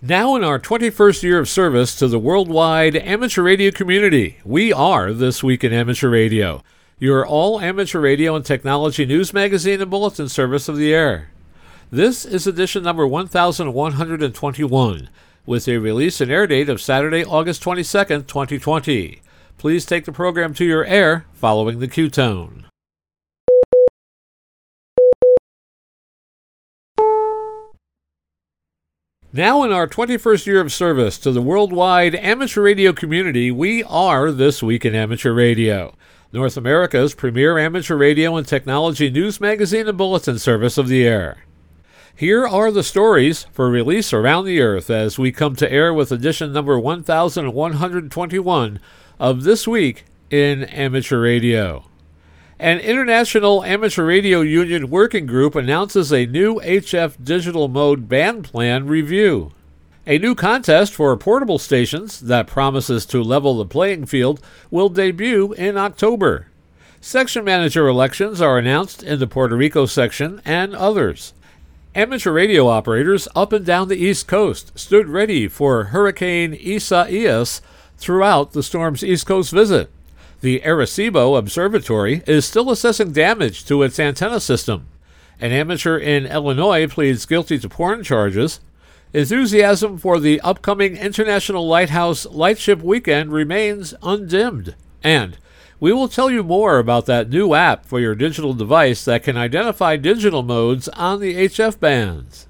Now, in our 21st year of service to the worldwide amateur radio community, we are This Week in Amateur Radio, your all amateur radio and technology news magazine and bulletin service of the air. This is edition number 1121, with a release and air date of Saturday, August 22nd, 2020. Please take the program to your air following the Q tone. Now, in our 21st year of service to the worldwide amateur radio community, we are This Week in Amateur Radio, North America's premier amateur radio and technology news magazine and bulletin service of the air. Here are the stories for release around the earth as we come to air with edition number 1121 of This Week in Amateur Radio. An International Amateur Radio Union working group announces a new HF digital mode band plan review. A new contest for portable stations that promises to level the playing field will debut in October. Section manager elections are announced in the Puerto Rico section and others. Amateur radio operators up and down the East Coast stood ready for Hurricane Isaias throughout the storm's East Coast visit. The Arecibo Observatory is still assessing damage to its antenna system. An amateur in Illinois pleads guilty to porn charges. Enthusiasm for the upcoming International Lighthouse Lightship Weekend remains undimmed. And we will tell you more about that new app for your digital device that can identify digital modes on the HF bands.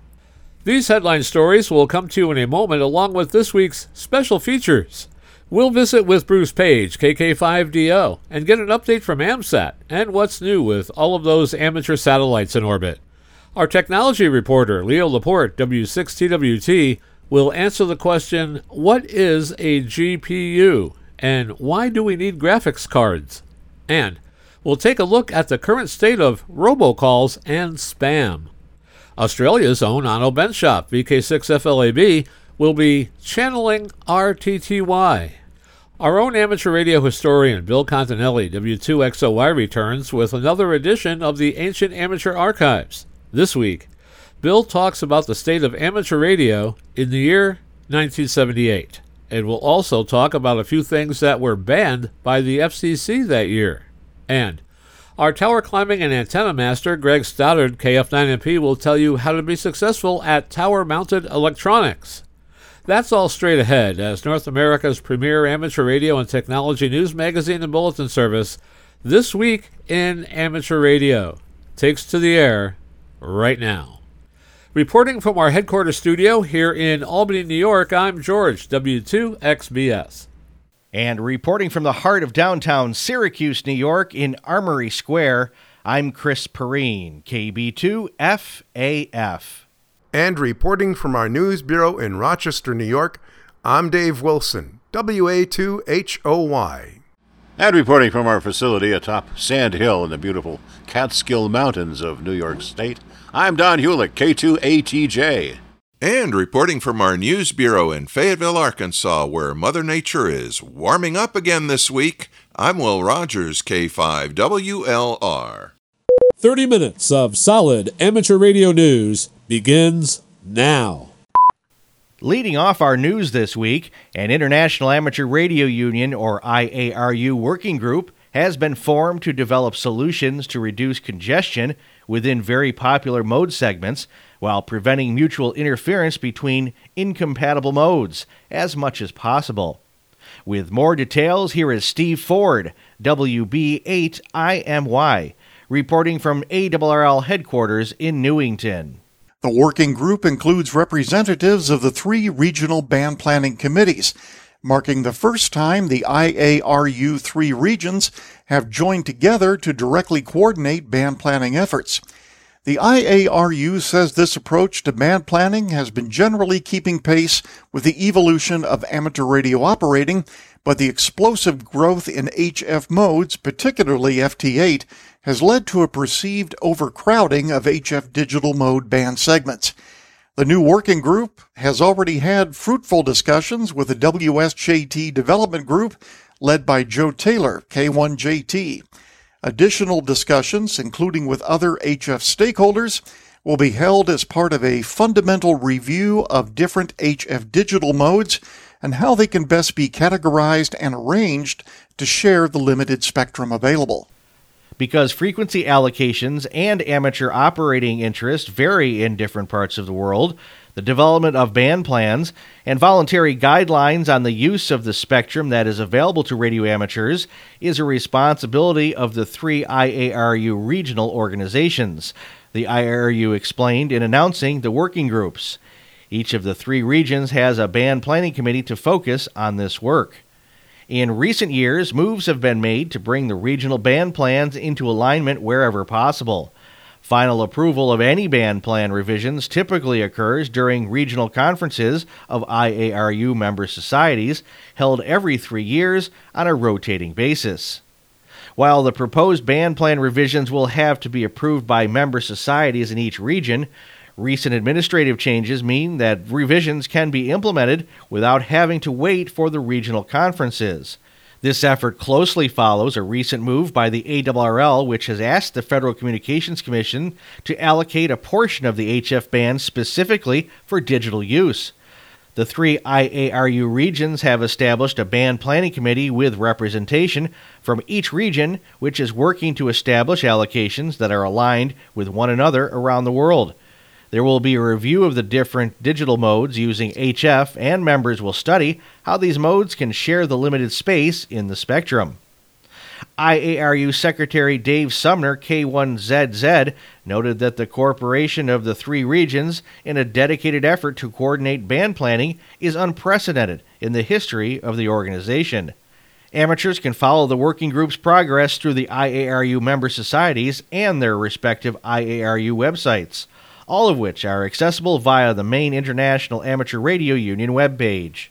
These headline stories will come to you in a moment, along with this week's special features. We'll visit with Bruce Page, KK5DO, and get an update from AMSAT and what's new with all of those amateur satellites in orbit. Our technology reporter, Leo Laporte, W6TWT, will answer the question What is a GPU and why do we need graphics cards? And we'll take a look at the current state of robocalls and spam. Australia's own Onno Benschop, VK6FLAB, will be channeling RTTY. Our own amateur radio historian, Bill Continelli, W2XOY, returns with another edition of the Ancient Amateur Archives. This week, Bill talks about the state of amateur radio in the year 1978, and will also talk about a few things that were banned by the FCC that year. And our tower climbing and antenna master, Greg Stoddard, KF9MP, will tell you how to be successful at tower mounted electronics. That's all straight ahead as North America's premier amateur radio and technology news magazine and bulletin service, This Week in Amateur Radio, takes to the air right now. Reporting from our headquarters studio here in Albany, New York, I'm George, W2XBS. And reporting from the heart of downtown Syracuse, New York, in Armory Square, I'm Chris Perrine, KB2FAF. And reporting from our news bureau in Rochester, New York, I'm Dave Wilson, WA2HOY. And reporting from our facility atop Sand Hill in the beautiful Catskill Mountains of New York State, I'm Don Hewlett, K2ATJ. And reporting from our news bureau in Fayetteville, Arkansas, where Mother Nature is warming up again this week, I'm Will Rogers, K5WLR. 30 minutes of solid amateur radio news begins now. Leading off our news this week, an International Amateur Radio Union, or IARU, working group has been formed to develop solutions to reduce congestion within very popular mode segments while preventing mutual interference between incompatible modes as much as possible. With more details, here is Steve Ford, WB8IMY, reporting from ARRL headquarters in Newington. The working group includes representatives of the three regional band planning committees, marking the first time the IARU three regions have joined together to directly coordinate band planning efforts. The IARU says this approach to band planning has been generally keeping pace with the evolution of amateur radio operating, but the explosive growth in HF modes, particularly FT8, has led to a perceived overcrowding of HF digital mode band segments. The new working group has already had fruitful discussions with the WSJT development group led by Joe Taylor, K1JT. Additional discussions, including with other HF stakeholders, will be held as part of a fundamental review of different HF digital modes and how they can best be categorized and arranged to share the limited spectrum available. Because frequency allocations and amateur operating interest vary in different parts of the world, the development of band plans, and voluntary guidelines on the use of the spectrum that is available to radio amateurs is a responsibility of the three IARU regional organizations. The IARU explained in announcing the working groups. Each of the three regions has a band planning committee to focus on this work. In recent years, moves have been made to bring the regional band plans into alignment wherever possible. Final approval of any band plan revisions typically occurs during regional conferences of IARU member societies held every three years on a rotating basis. While the proposed band plan revisions will have to be approved by member societies in each region, recent administrative changes mean that revisions can be implemented without having to wait for the regional conferences. This effort closely follows a recent move by the ARRL, which has asked the Federal Communications Commission to allocate a portion of the HF band specifically for digital use. The three IARU regions have established a band planning committee with representation from each region, which is working to establish allocations that are aligned with one another around the world. There will be a review of the different digital modes using HF, and members will study how these modes can share the limited space in the spectrum. IARU Secretary Dave Sumner, K1ZZ, noted that the cooperation of the three regions in a dedicated effort to coordinate band planning is unprecedented in the history of the organization. Amateurs can follow the working group's progress through the IARU member societies and their respective IARU websites all of which are accessible via the main International Amateur Radio Union webpage.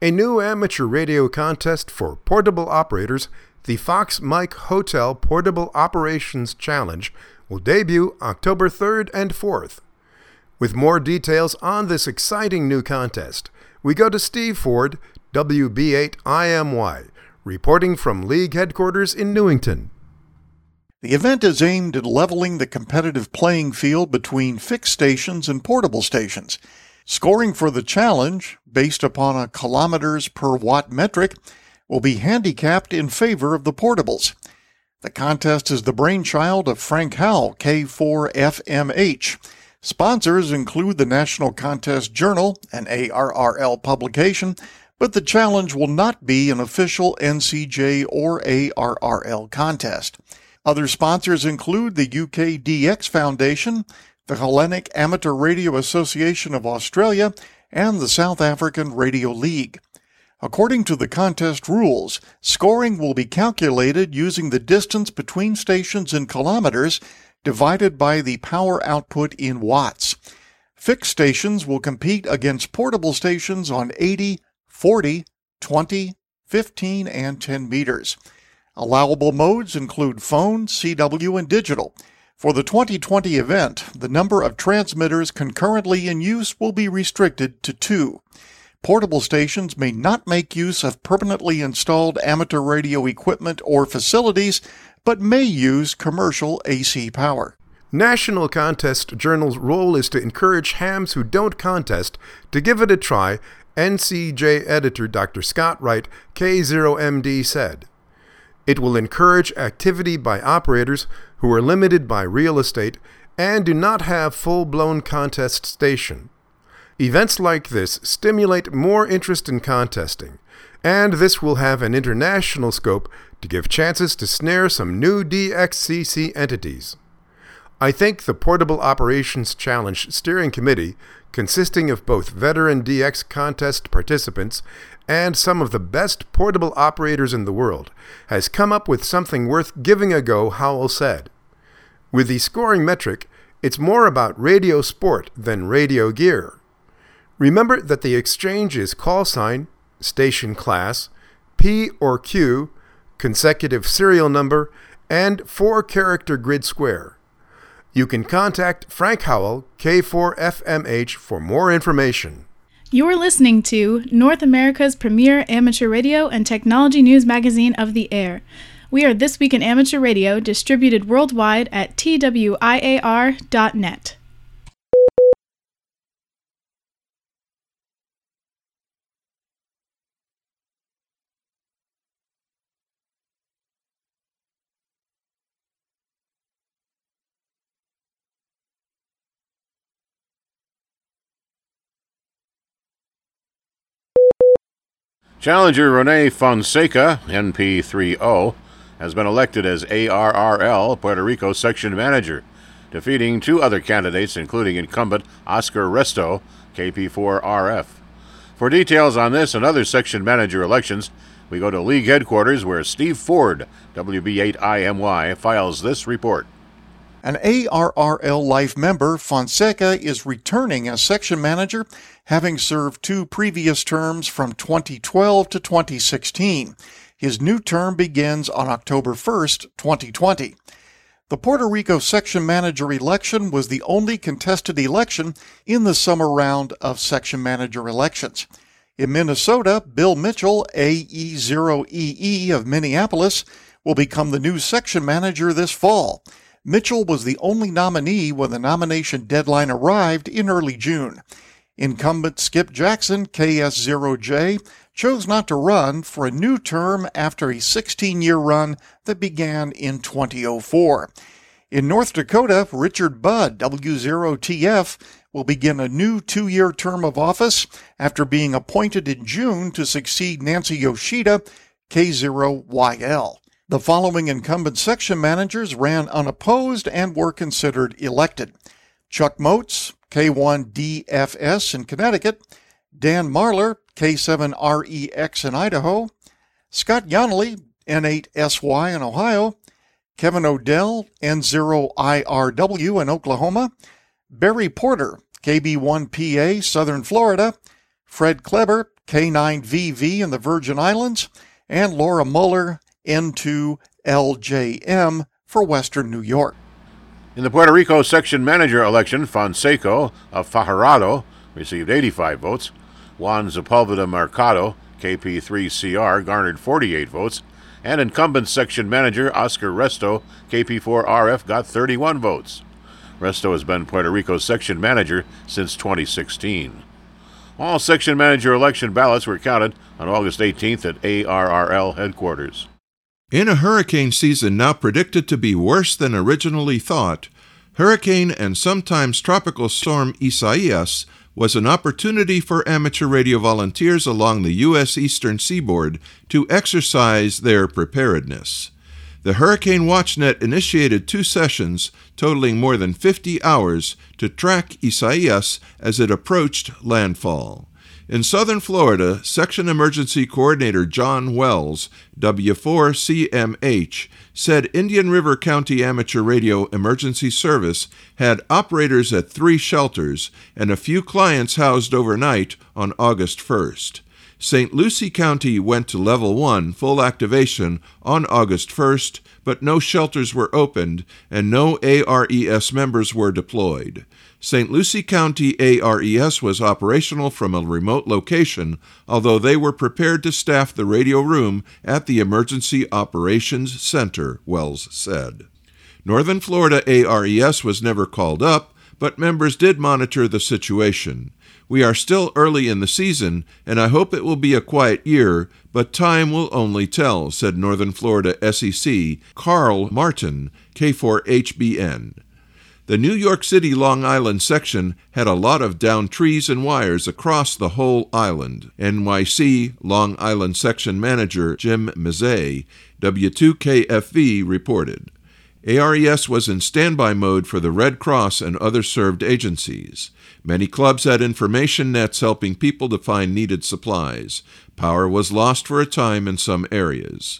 A new amateur radio contest for portable operators, the Fox Mike Hotel Portable Operations Challenge, will debut October 3rd and 4th. With more details on this exciting new contest, we go to Steve Ford, WB8IMY, reporting from League headquarters in Newington. The event is aimed at leveling the competitive playing field between fixed stations and portable stations. Scoring for the challenge, based upon a kilometers per watt metric, will be handicapped in favor of the portables. The contest is the brainchild of Frank Howell, K4FMH. Sponsors include the National Contest Journal, an ARRL publication, but the challenge will not be an official NCJ or ARRL contest. Other sponsors include the UKDX Foundation, the Hellenic Amateur Radio Association of Australia, and the South African Radio League. According to the contest rules, scoring will be calculated using the distance between stations in kilometers divided by the power output in watts. Fixed stations will compete against portable stations on 80, 40, 20, 15, and 10 meters. Allowable modes include phone, CW, and digital. For the 2020 event, the number of transmitters concurrently in use will be restricted to two. Portable stations may not make use of permanently installed amateur radio equipment or facilities, but may use commercial AC power. National Contest Journal's role is to encourage hams who don't contest to give it a try, NCJ editor Dr. Scott Wright, K0MD, said. It will encourage activity by operators who are limited by real estate and do not have full blown contest station. Events like this stimulate more interest in contesting, and this will have an international scope to give chances to snare some new DXCC entities. I think the Portable Operations Challenge Steering Committee, consisting of both veteran DX contest participants and some of the best portable operators in the world, has come up with something worth giving a go, Howell said. With the scoring metric, it's more about radio sport than radio gear. Remember that the exchange is call sign, station class, P or Q, consecutive serial number, and four character grid square. You can contact Frank Howell, K4FMH, for more information. You're listening to North America's premier amateur radio and technology news magazine of the air. We are This Week in Amateur Radio, distributed worldwide at twiar.net. Challenger Rene Fonseca, NP30, has been elected as ARRL Puerto Rico section manager, defeating two other candidates, including incumbent Oscar Resto, KP4RF. For details on this and other section manager elections, we go to league headquarters where Steve Ford, WB8IMY, files this report. An ARRL Life member, Fonseca is returning as section manager, having served two previous terms from 2012 to 2016. His new term begins on October 1st, 2020. The Puerto Rico section manager election was the only contested election in the summer round of section manager elections. In Minnesota, Bill Mitchell, AE0EE of Minneapolis, will become the new section manager this fall. Mitchell was the only nominee when the nomination deadline arrived in early June. Incumbent Skip Jackson, KS0J, chose not to run for a new term after a 16 year run that began in 2004. In North Dakota, Richard Budd, W0TF, will begin a new two year term of office after being appointed in June to succeed Nancy Yoshida, K0YL. The following incumbent section managers ran unopposed and were considered elected. Chuck Moats, K1DFS in Connecticut, Dan Marlar, K7REX in Idaho, Scott Yonally, N8SY in Ohio, Kevin Odell, N0IRW in Oklahoma, Barry Porter, KB1PA, Southern Florida, Fred Kleber, K9VV in the Virgin Islands, and Laura Muller, N2LJM for Western New York. In the Puerto Rico section manager election, Fonseca of Fajardo received 85 votes. Juan Sepulveda Mercado, KP3CR, garnered 48 votes. And incumbent section manager Oscar Resto, KP4RF, got 31 votes. Resto has been Puerto Rico's section manager since 2016. All section manager election ballots were counted on August 18th at ARRL headquarters. In a hurricane season now predicted to be worse than originally thought, hurricane and sometimes tropical storm Isaias was an opportunity for amateur radio volunteers along the U.S. eastern seaboard to exercise their preparedness. The Hurricane WatchNet initiated two sessions totaling more than 50 hours to track Isaias as it approached landfall. In southern Florida, Section Emergency Coordinator John Wells, W4CMH, said Indian River County Amateur Radio Emergency Service had operators at three shelters and a few clients housed overnight on August 1st. St. Lucie County went to level 1 full activation on August 1st, but no shelters were opened and no ARES members were deployed. St. Lucie County ARES was operational from a remote location, although they were prepared to staff the radio room at the Emergency Operations Center, Wells said. Northern Florida ARES was never called up, but members did monitor the situation. We are still early in the season, and I hope it will be a quiet year, but time will only tell, said Northern Florida SEC Carl Martin, K4HBN. The New York City Long Island section had a lot of down trees and wires across the whole island. NYC Long Island section manager Jim Mezey, W2KFV, reported. ARES was in standby mode for the Red Cross and other served agencies. Many clubs had information nets helping people to find needed supplies. Power was lost for a time in some areas.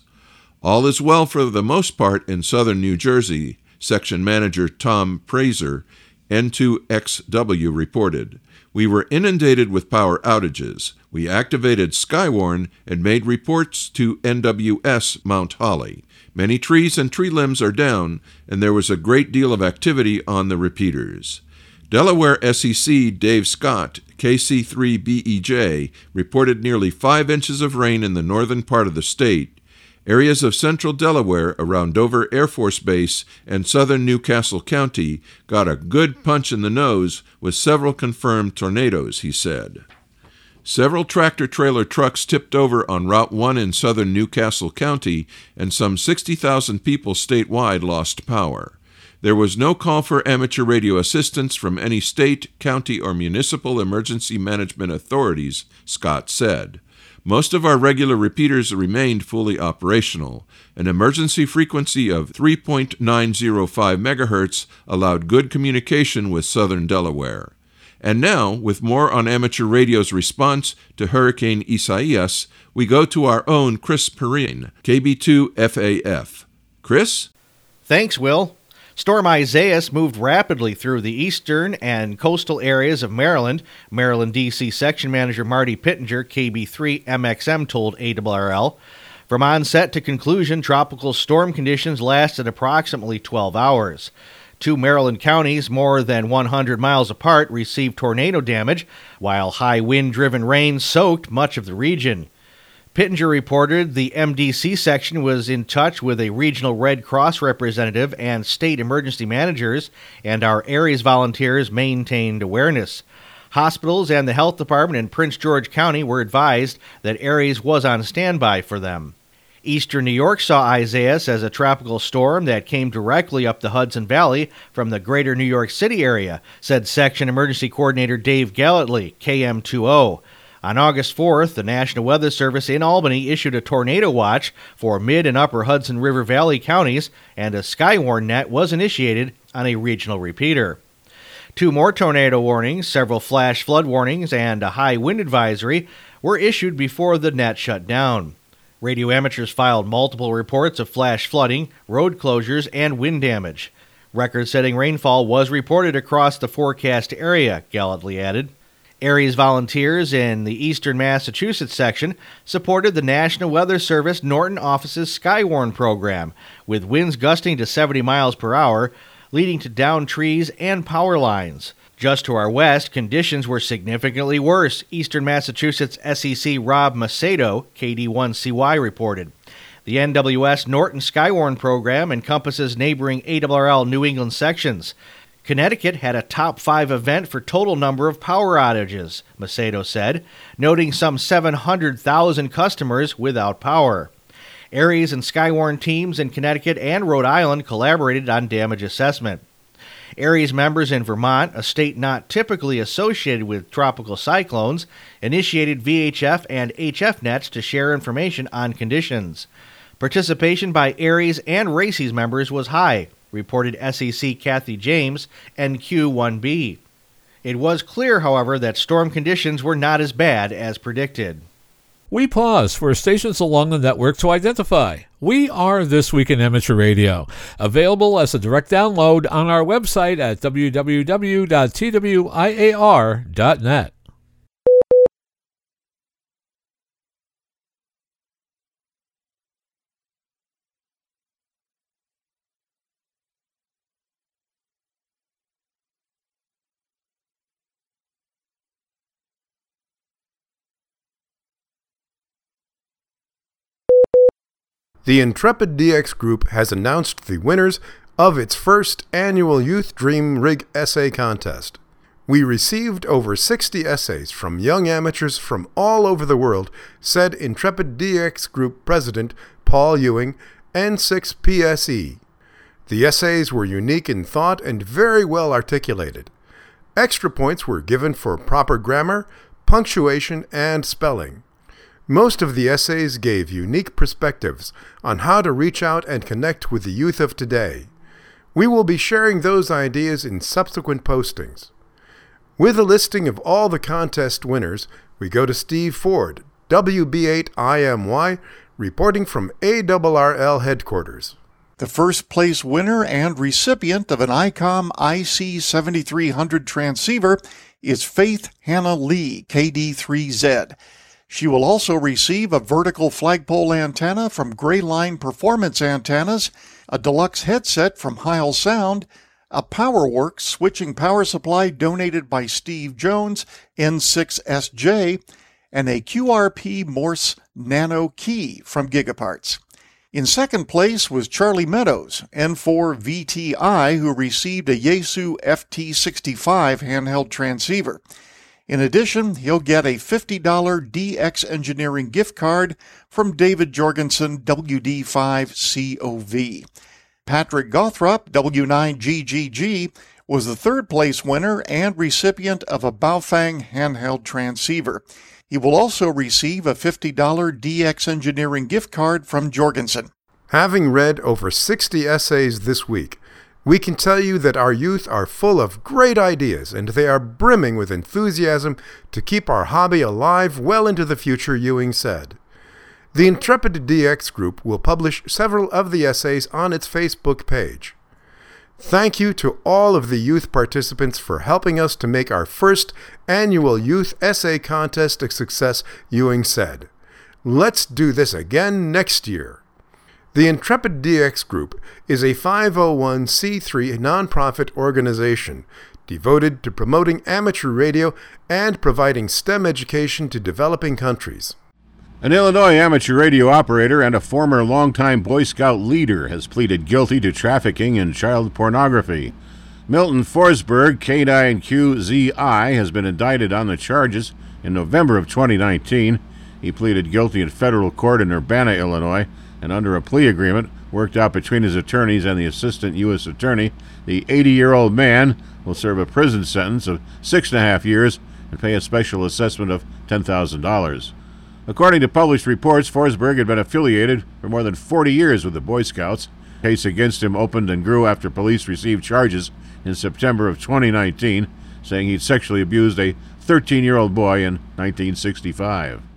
All is well for the most part in southern New Jersey, section manager Tom Preiser, N2XW, reported. We were inundated with power outages. We activated Skywarn and made reports to NWS Mount Holly. Many trees and tree limbs are down, and there was a great deal of activity on the repeaters. Delaware SEC Dave Scott, KC3BEJ, reported nearly five inches of rain in the northern part of the state. Areas of central Delaware around Dover Air Force Base and southern New Castle County got a good punch in the nose with several confirmed tornadoes, he said. Several tractor trailer trucks tipped over on Route 1 in southern New Castle County, and some 60,000 people statewide lost power. There was no call for amateur radio assistance from any state, county, or municipal emergency management authorities, Scott said. Most of our regular repeaters remained fully operational. An emergency frequency of 3.905 MHz allowed good communication with southern Delaware. And now, with more on amateur radio's response to Hurricane Isaias, we go to our own Chris Perrine, KB2 FAF. Chris? Thanks, Will. Storm Isaias moved rapidly through the eastern and coastal areas of Maryland. Maryland DC Section Manager Marty Pittenger, KB3 MXM, told ARRL. From onset to conclusion, tropical storm conditions lasted approximately 12 hours. Two Maryland counties, more than 100 miles apart, received tornado damage, while high wind driven rain soaked much of the region. Pittenger reported the MDC section was in touch with a regional Red Cross representative and state emergency managers, and our ARES volunteers maintained awareness. Hospitals and the health department in Prince George County were advised that ARES was on standby for them. Eastern New York saw Isaias as a tropical storm that came directly up the Hudson Valley from the greater New York City area, said Section Emergency Coordinator Dave Galletley, KM20. On August 4th, the National Weather Service in Albany issued a tornado watch for mid and upper Hudson River Valley counties, and a Skywarn net was initiated on a regional repeater. Two more tornado warnings, several flash flood warnings, and a high wind advisory were issued before the net shut down. Radio amateurs filed multiple reports of flash flooding, road closures, and wind damage. Record setting rainfall was reported across the forecast area, Galletley added. ARES volunteers in the eastern Massachusetts section supported the National Weather Service Norton office's Skywarn program, with winds gusting to 70 miles per hour, leading to downed trees and power lines. Just to our west, conditions were significantly worse, Eastern Massachusetts SEC Rob Macedo, KD1CY, reported. The NWS Norton Skywarn program encompasses neighboring ARRL New England sections. Connecticut had a top five event for total number of power outages, Macedo said, noting some 700,000 customers without power. ARES and Skywarn teams in Connecticut and Rhode Island collaborated on damage assessment. ARES members in Vermont, a state not typically associated with tropical cyclones, initiated VHF and HF nets to share information on conditions. Participation by ARES and RACES members was high, reported SEC Kathy James, and Q1B. It was clear, however, that storm conditions were not as bad as predicted. We pause for stations along the network to identify. We are This Week in Amateur Radio, available as a direct download on our website at www.twiar.net. The Intrepid DX Group has announced the winners of its first annual Youth Dream Rig Essay Contest. We received over 60 essays from young amateurs from all over the world, said Intrepid DX Group President Paul Ewing, N6PSE. The essays were unique in thought and very well articulated. Extra points were given for proper grammar, punctuation, and spelling. Most of the essays gave unique perspectives on how to reach out and connect with the youth of today. We will be sharing those ideas in subsequent postings. With a listing of all the contest winners, we go to Steve Ford, WB8IMY, reporting from ARRL headquarters. The first place winner and recipient of an ICOM IC 7300 transceiver is Faith Hannah Lee, KD3Z. She will also receive a vertical flagpole antenna from Grayline Performance Antennas, a deluxe headset from Heil Sound, a Powerwerx switching power supply donated by Steve Jones, N6SJ, and a QRP Morse Nano key from Gigaparts. In second place was Charlie Meadows, N4VTI, who received a Yaesu FT65 handheld transceiver. In addition, he'll get a $50 DX Engineering gift card from David Jorgensen, WD5COV. Patrick Gothrop, W9GGG, was the third place winner and recipient of a Baofeng handheld transceiver. He will also receive a $50 DX Engineering gift card from Jorgensen. Having read over 60 essays this week, we can tell you that our youth are full of great ideas and they are brimming with enthusiasm to keep our hobby alive well into the future, Ewing said. The Intrepid DX group will publish several of the essays on its Facebook page. Thank you to all of the youth participants for helping us to make our first annual youth essay contest a success, Ewing said. Let's do this again next year. The Intrepid DX Group is a 501c3 nonprofit organization devoted to promoting amateur radio and providing STEM education to developing countries. An Illinois amateur radio operator and a former longtime Boy Scout leader has pleaded guilty to trafficking in child pornography. Milton Forsberg, K9QZI, has been indicted on the charges in November of 2019. He pleaded guilty in federal court in Urbana, Illinois, and under a plea agreement worked out between his attorneys and the assistant U.S. attorney, the 80 year old man will serve a prison sentence of six and a half years and pay a special assessment of $10,000. According to published reports, Forsberg had been affiliated for more than 40 years with the Boy Scouts. The case against him opened and grew after police received charges in September of 2019, saying he'd sexually abused a 13 year old boy in 1965.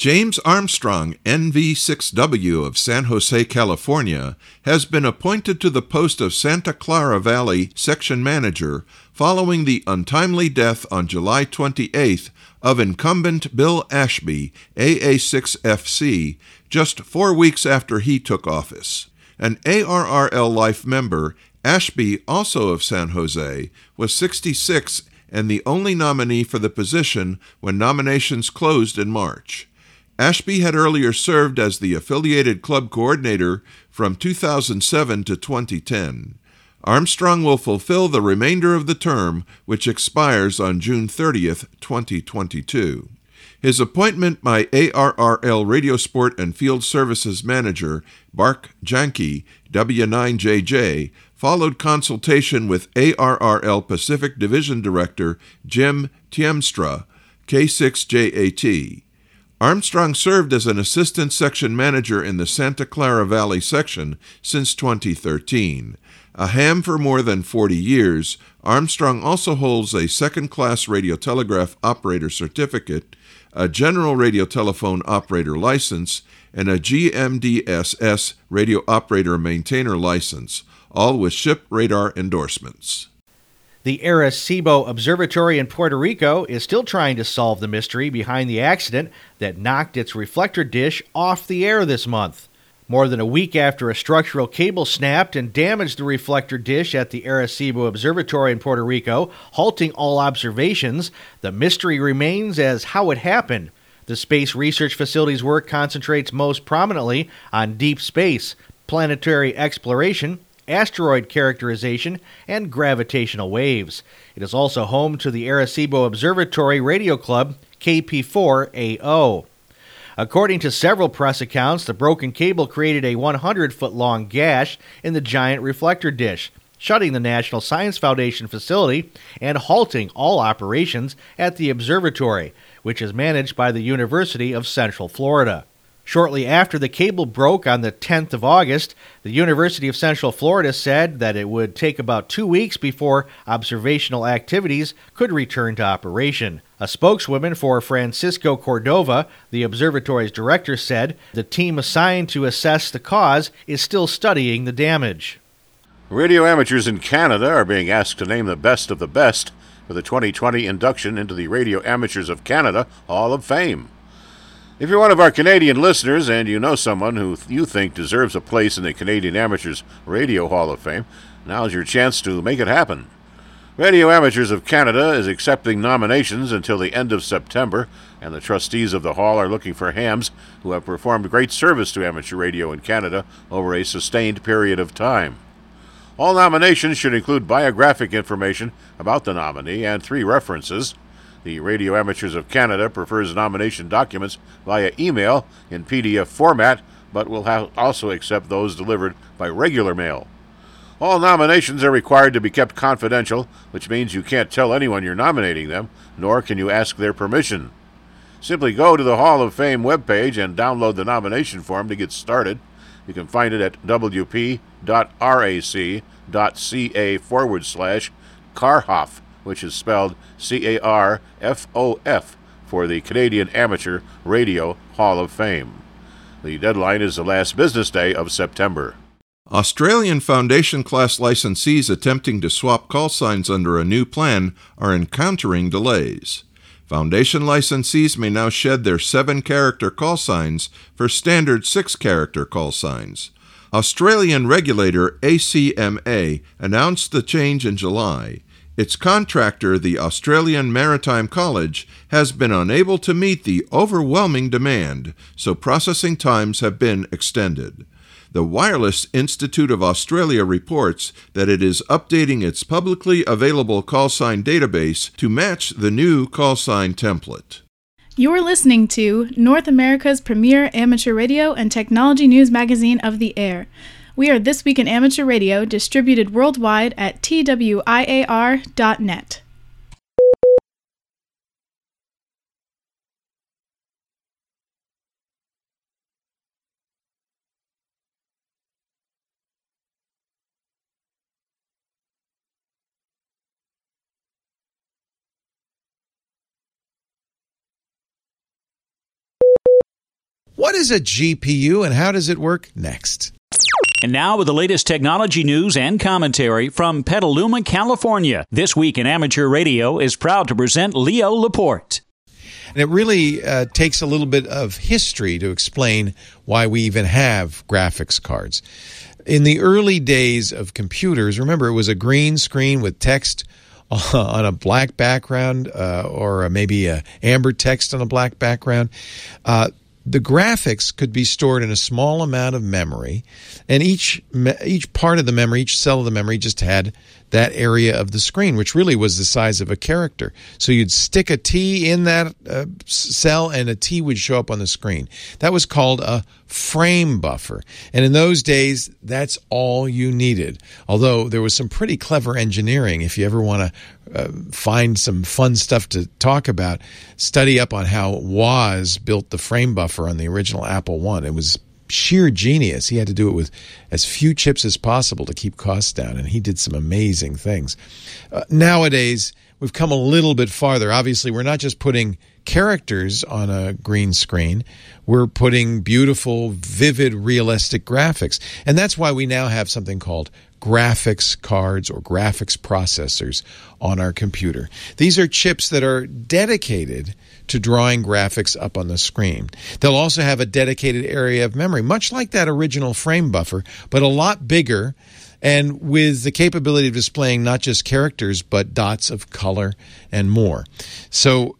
James Armstrong, NV6W of San Jose, California, has been appointed to the post of Santa Clara Valley Section Manager following the untimely death on July 28th of incumbent Bill Ashby, AA6FC, just four weeks after he took office. An ARRL Life member, Ashby, also of San Jose, was 66 and the only nominee for the position when nominations closed in March. Ashby had earlier served as the affiliated club coordinator from 2007 to 2010. Armstrong will fulfill the remainder of the term, which expires on June 30th, 2022. His appointment by ARRL Radio Sport and Field Services Manager Bart Jahnke, W9JJ, followed consultation with ARRL Pacific Division Director Jim Tiemstra, K6JAT. Armstrong served as an assistant section manager in the Santa Clara Valley section since 2013. A ham for more than 40 years, Armstrong also holds a second class radio telegraph operator certificate, a general radio telephone operator license, and a GMDSS radio operator maintainer license, all with ship radar endorsements. The Arecibo Observatory in Puerto Rico is still trying to solve the mystery behind the accident that knocked its reflector dish off the air this month. More than a week after a structural cable snapped and damaged the reflector dish at the Arecibo Observatory in Puerto Rico, halting all observations, the mystery remains as how it happened. The Space Research Facility's work concentrates most prominently on deep space, planetary exploration, asteroid characterization, and gravitational waves. It is also home to the Arecibo Observatory Radio Club, KP4AO. According to several press accounts, the broken cable created a 100 foot long gash in the giant reflector dish, shutting the National Science Foundation facility and halting all operations at the observatory, which is managed by the University of Central Florida. Shortly after the cable broke on the 10th of August, the University of Central Florida said that it would take about two weeks before observational activities could return to operation. A spokeswoman for Francisco Cordova, the observatory's director, said the team assigned to assess the cause is still studying the damage. Radio amateurs in Canada are being asked to name the best of the best for the 2020 induction into the Radio Amateurs of Canada Hall of Fame. If you're one of our Canadian listeners and you know someone who you think deserves a place in the Canadian Amateurs Radio Hall of Fame, now's your chance to make it happen. Radio Amateurs of Canada is accepting nominations until the end of September, and the trustees of the hall are looking for hams who have performed great service to amateur radio in Canada over a sustained period of time. All nominations should include biographic information about the nominee and three references. The Radio Amateurs of Canada prefers nomination documents via email in PDF format, but will also accept those delivered by regular mail. All nominations are required to be kept confidential, which means you can't tell anyone you're nominating them, nor can you ask their permission. Simply go to the Hall of Fame webpage and download the nomination form to get started. You can find it at wp.rac.ca forward slash Carhoff, which is spelled C A R F O F, for the Canadian Amateur Radio Hall of Fame. The deadline is the last business day of September. Australian Foundation class licensees attempting to swap call signs under a new plan are encountering delays. Foundation licensees may now shed their seven character call signs for standard six character call signs. Australian regulator ACMA announced the change in July. Its contractor, the Australian Maritime College, has been unable to meet the overwhelming demand, so processing times have been extended. The Wireless Institute of Australia reports that it is updating its publicly available call sign database to match the new call sign template. You're listening to North America's premier amateur radio and technology news magazine of the air. We are This Week in Amateur Radio, distributed worldwide at twiar.net. What is a GPU and how does it work next? And now with the latest technology news and commentary from Petaluma, California. This week in amateur radio is proud to present Leo Laporte. And it really uh, takes a little bit of history to explain why we even have graphics cards. In the early days of computers, remember it was a green screen with text on a black background uh, or maybe a amber text on a black background. Uh, the graphics could be stored in a small amount of memory, and each each part of the memory, each cell of the memory, just had that area of the screen, which really was the size of a character. So you'd stick a T in that uh, cell, and a T would show up on the screen. That was called a frame buffer, and in those days, that's all you needed. Although there was some pretty clever engineering. If you ever want to uh, find some fun stuff to talk about, study up on how Woz built the frame buffer on the original Apple One. It was sheer genius. He had to do it with as few chips as possible to keep costs down, and he did some amazing things. Uh, nowadays, we've come a little bit farther. Obviously, we're not just putting characters on a green screen, we're putting beautiful, vivid, realistic graphics. And that's why we now have something called graphics cards or graphics processors on our computer. These are chips that are dedicated to drawing graphics up on the screen. They'll also have a dedicated area of memory, much like that original frame buffer, but a lot bigger and with the capability of displaying not just characters, but dots of color and more. So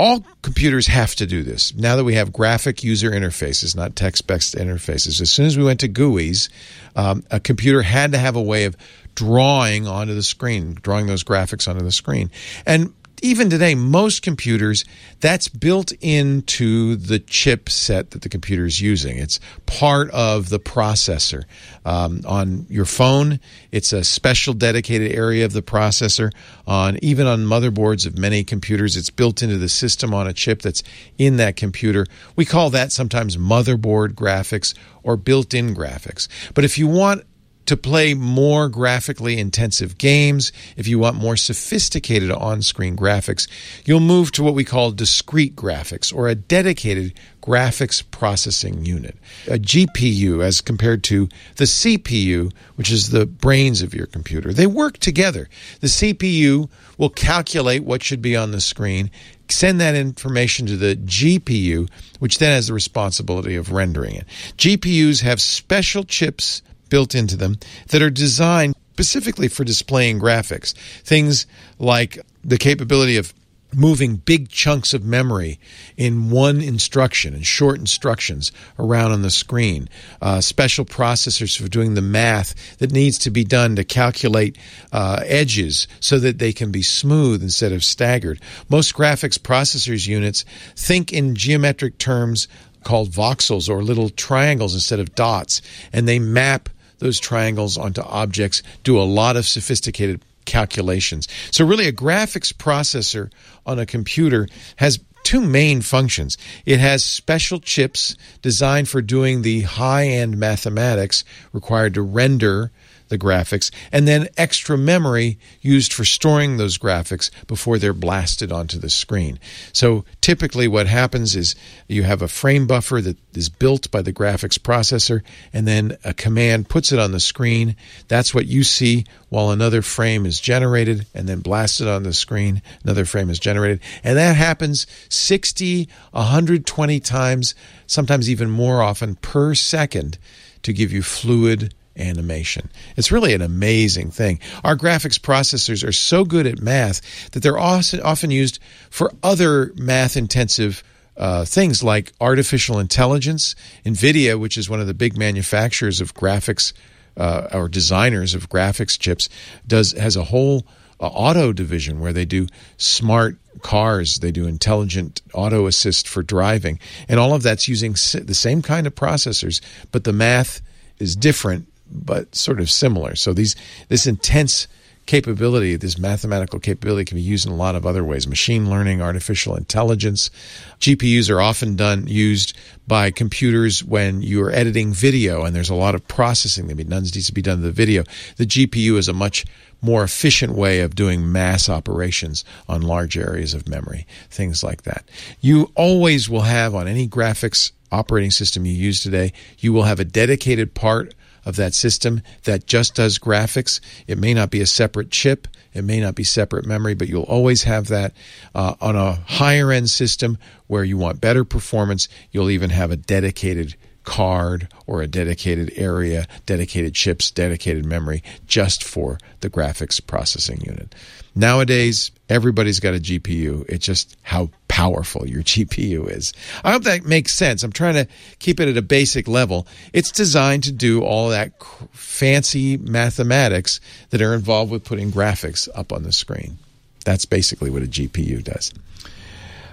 all computers have to do this. Now that we have graphic user interfaces, not text based interfaces, as soon as we went to GUIs, um, a computer had to have a way of drawing onto the screen, drawing those graphics onto the screen. And even today, most computers, that's built into the chip set that the computer is using. It's part of the processor. Um, on your phone, it's a special dedicated area of the processor. On even on motherboards of many computers, it's built into the system on a chip that's in that computer. We call that sometimes motherboard graphics or built-in graphics. But if you want to play more graphically intensive games, if you want more sophisticated on screen graphics, you'll move to what we call discrete graphics or a dedicated graphics processing unit, a GPU as compared to the CPU, which is the brains of your computer. They work together. The CPU will calculate what should be on the screen, send that information to the GPU, which then has the responsibility of rendering it. GPUs have special chips built into them that are designed specifically for displaying graphics. Things like the capability of moving big chunks of memory in one instruction and short instructions around on the screen. Uh, special processors for doing the math that needs to be done to calculate uh, edges so that they can be smooth instead of staggered. Most graphics processors units think in geometric terms called voxels or little triangles instead of dots, and they map those triangles onto objects, do a lot of sophisticated calculations. So, really, a graphics processor on a computer has two main functions. It has special chips designed for doing the high end mathematics required to render the graphics, and then extra memory used for storing those graphics before they're blasted onto the screen. So typically, what happens is you have a frame buffer that is built by the graphics processor, and then a command puts it on the screen. That's what you see while another frame is generated and then blasted on the screen. Another frame is generated, and that happens 60, 120 times, sometimes even more often per second to give you fluid animation. It's really an amazing thing. Our graphics processors are so good at math that they're often used for other math intensive uh, things like artificial intelligence. NVIDIA, which is one of the big manufacturers of graphics uh, or designers of graphics chips, does has a whole uh, auto division where they do smart cars, they do intelligent auto assist for driving, and all of that's using the same kind of processors, but the math is different but sort of similar. So these this intense capability, this mathematical capability, can be used in a lot of other ways. Machine learning, artificial intelligence. GPUs are often done used by computers when you are editing video, and there's a lot of processing that needs to be done to the video. The GPU is a much more efficient way of doing mass operations on large areas of memory, things like that. You always will have on any graphics operating system you use today, you will have a dedicated part of that system that just does graphics. It may not be a separate chip, it may not be separate memory, but you'll always have that uh, on a higher end system where you want better performance. You'll even have a dedicated card or a dedicated area, dedicated chips, dedicated memory just for the graphics processing unit. Nowadays, everybody's got a GPU. It's just how powerful your GPU is. I hope that makes sense. I'm trying to keep it at a basic level. It's designed to do all that fancy mathematics that are involved with putting graphics up on the screen. That's basically what a GPU does.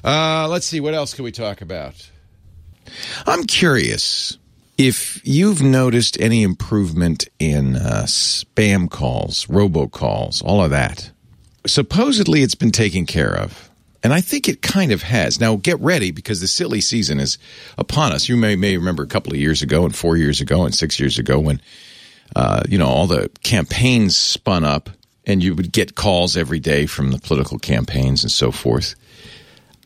Uh, let's see, what else can we talk about? I'm curious if you've noticed any improvement in uh, spam calls, robocalls, all of that. Supposedly it's been taken care of. And I think it kind of has. Now, get ready because the silly season is upon us. You may, may remember a couple of years ago, and four years ago, and six years ago, when uh, you know all the campaigns spun up, and you would get calls every day from the political campaigns and so forth.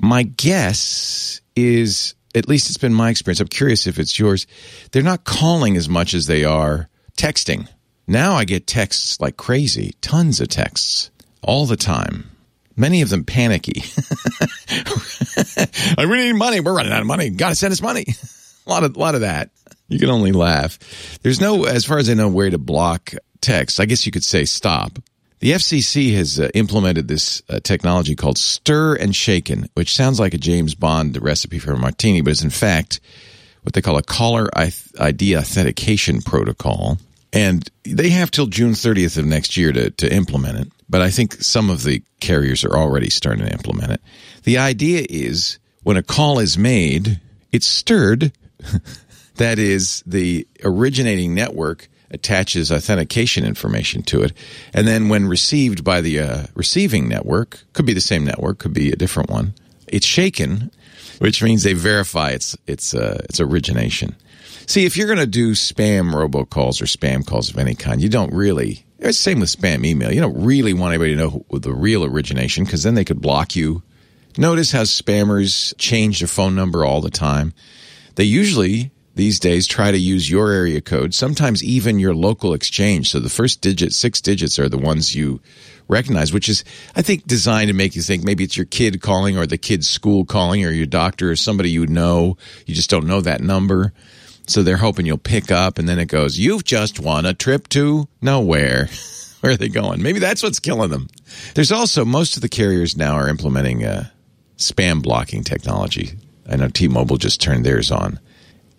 My guess is at least it's been my experience. I'm curious if it's yours. They're not calling as much as they are texting. Now I get texts like crazy, tons of texts all the time. Many of them panicky. I really need money. We're running out of money. Got to send us money. a lot of, lot of that. You can only laugh. There's no, as far as I know, way to block text. I guess you could say stop. The FCC has uh, implemented this uh, technology called Stir and Shaken, which sounds like a James Bond recipe for a martini, but is in fact what they call a caller ID authentication protocol. And they have till June 30th of next year to, to implement it. But I think some of the carriers are already starting to implement it. The idea is when a call is made, it's stirred. that is, the originating network attaches authentication information to it. And then when received by the uh, receiving network, could be the same network, could be a different one, it's shaken, which means they verify its, its, uh, its origination. See, if you're going to do spam robocalls or spam calls of any kind, you don't really, it's the same with spam email. You don't really want anybody to know the real origination because then they could block you. Notice how spammers change their phone number all the time. They usually these days try to use your area code, sometimes even your local exchange. So the first digit, six digits are the ones you recognize, which is, I think, designed to make you think maybe it's your kid calling or the kid's school calling or your doctor or somebody you know. You just don't know that number. So they're hoping you'll pick up and then it goes, you've just won a trip to nowhere. Where are they going? Maybe that's what's killing them. There's also, most of the carriers now are implementing uh, spam blocking technology. I know T-Mobile just turned theirs on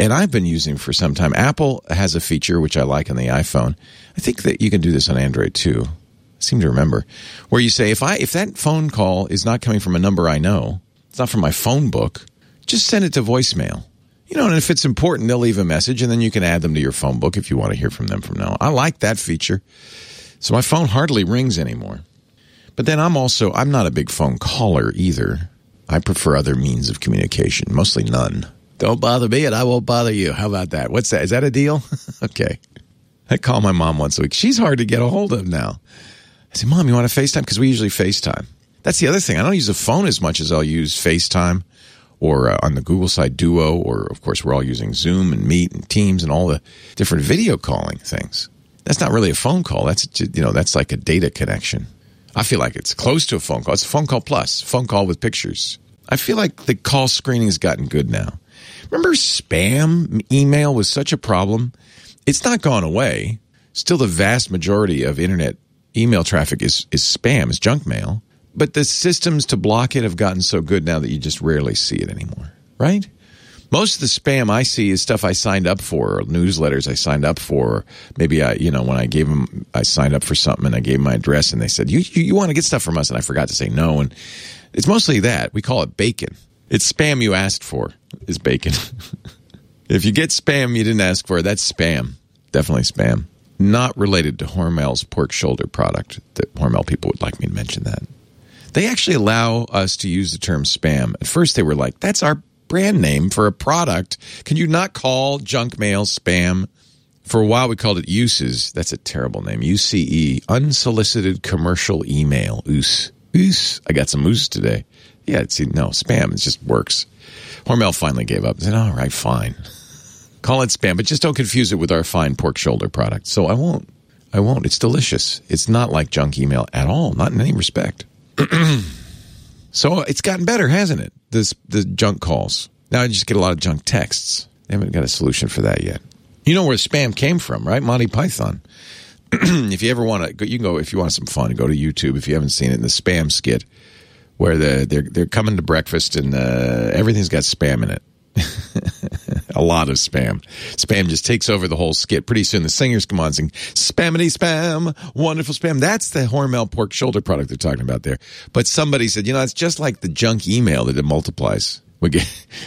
and I've been using for some time. Apple has a feature which I like on the iPhone. I think that you can do this on Android too. I seem to remember where you say if I if that phone call is not coming from a number I know, it's not from my phone book, just send it to voicemail. You know, and if it's important, they'll leave a message and then you can add them to your phone book if you want to hear from them from now on. I like that feature. So my phone hardly rings anymore. But then I'm also, I'm not a big phone caller either. I prefer other means of communication, mostly none. Don't bother me and I won't bother you. How about that? What's that? Is that a deal? okay. I call my mom once a week. She's hard to get a hold of now. I say, Mom, you want to FaceTime? Because we usually FaceTime. That's the other thing. I don't use the phone as much as I'll use FaceTime or uh, on the Google side Duo, or of course, we're all using Zoom and Meet and Teams and all the different video calling things. That's not really a phone call. That's, you know, that's like a data connection. I feel like it's close to a phone call. It's a phone call plus, phone call with pictures. I feel like the call screening has gotten good now. Remember, spam email was such a problem? It's not gone away. Still, the vast majority of internet email traffic is, is spam, is junk mail. But the systems to block it have gotten so good now that you just rarely see it anymore, right? Most of the spam I see is stuff I signed up for, or newsletters I signed up for. Maybe I, you know, when I gave them, I signed up for something and I gave my address and they said, you, you, you want to get stuff from us? And I forgot to say no. And it's mostly that. We call it bacon. It's spam you asked for is bacon. if you get spam you didn't ask for, that's spam. Definitely spam. Not related to Hormel's pork shoulder product. That Hormel people would like me to mention that. They actually allow us to use the term spam. At first, they were like, that's our brand name for a product. Can you not call junk mail spam? For a while, we called it uses. That's a terrible name. UCE, unsolicited commercial email. Oos. Oos. I got some oos today. Yeah, see, no, spam. It just works. Hormel finally gave up. said, all right, fine. Call it spam, but just don't confuse it with our fine pork shoulder product. So I won't. I won't. It's delicious. It's not like junk email at all, not in any respect. so it's gotten better, hasn't it? This the junk calls. Now I just get a lot of junk texts. They haven't got a solution for that yet. You know where spam came from, right? Monty Python. if you ever want to, you can go if you want some fun. Go to YouTube if you haven't seen it. In the spam skit, where the, they're they're coming to breakfast and uh, everything's got spam in it. a lot of spam. Spam just takes over the whole skit. Pretty soon the singers come on and sing spammity spam, wonderful spam. That's the Hormel pork shoulder product they're talking about there. But somebody said, you know, it's just like the junk email that it multiplies.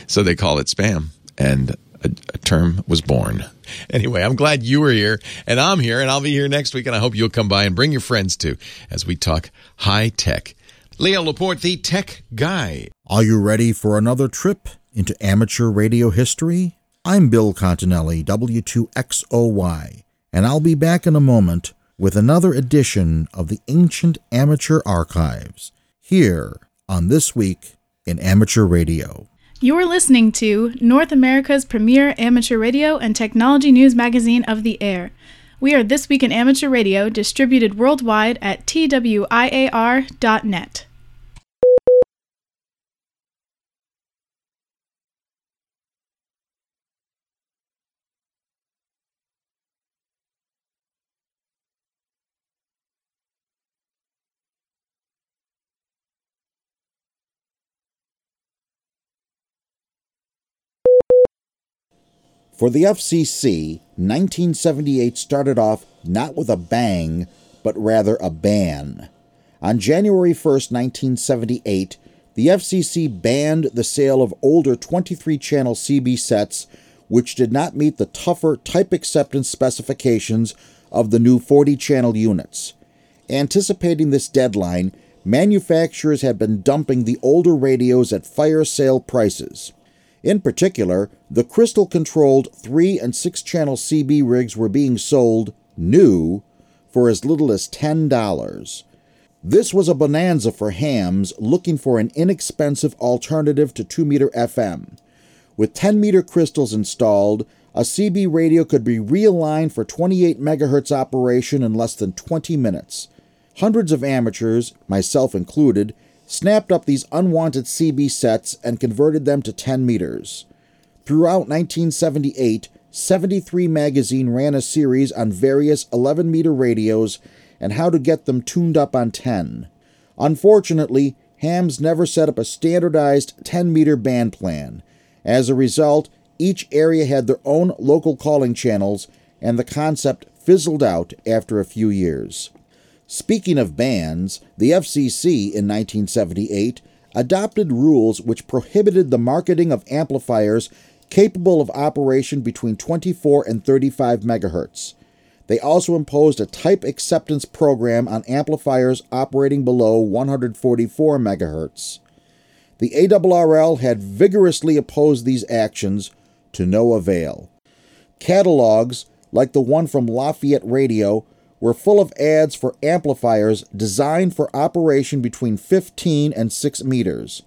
So they call it spam. And a, a term was born. Anyway, I'm glad you were here and I'm here and I'll be here next week and I hope you'll come by and bring your friends too as we talk high tech. Leo Laporte, the tech guy. Are you ready for another trip into amateur radio history? I'm Bill Continelli, W2XOY, and I'll be back in a moment with another edition of the Ancient Amateur Archives here on This Week in Amateur Radio. You're listening to North America's premier amateur radio and technology news magazine of the air. We are This Week in Amateur Radio, distributed worldwide at twiar.net. For the FCC, 1978 started off not with a bang, but rather a ban. On January 1, 1978, the FCC banned the sale of older 23 channel CB sets which did not meet the tougher type acceptance specifications of the new 40 channel units. Anticipating this deadline, manufacturers had been dumping the older radios at fire sale prices. In particular, the crystal controlled 3 and 6 channel CB rigs were being sold new for as little as $10. This was a bonanza for hams looking for an inexpensive alternative to 2 meter FM. With 10 meter crystals installed, a CB radio could be realigned for 28 MHz operation in less than 20 minutes. Hundreds of amateurs, myself included, snapped up these unwanted CB sets and converted them to 10 meters. Throughout 1978, 73 Magazine ran a series on various 11 meter radios and how to get them tuned up on 10. Unfortunately, hams never set up a standardized 10 meter band plan. As a result, each area had their own local calling channels, and the concept fizzled out after a few years. Speaking of bans, the FCC in 1978 adopted rules which prohibited the marketing of amplifiers capable of operation between 24 and 35 megahertz. They also imposed a type acceptance program on amplifiers operating below 144 megahertz. The ARRL had vigorously opposed these actions to no avail. Catalogs, like the one from Lafayette Radio, were full of ads for amplifiers designed for operation between 15 and 6 meters.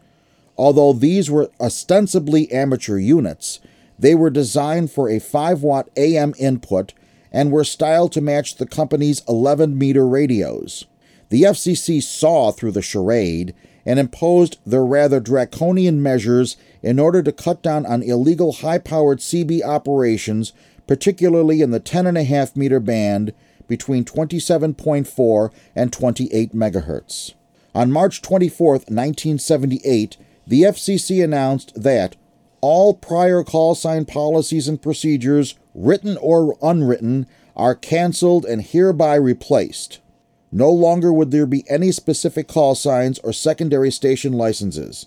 Although these were ostensibly amateur units, they were designed for a 5 watt AM input and were styled to match the company's 11 meter radios. The FCC saw through the charade and imposed their rather draconian measures in order to cut down on illegal high powered CB operations, particularly in the 10.5 meter band between 27.4 and 28 megahertz. On March 24, 1978, the FCC announced that all prior call sign policies and procedures, written or unwritten, are canceled and hereby replaced. No longer would there be any specific call signs or secondary station licenses.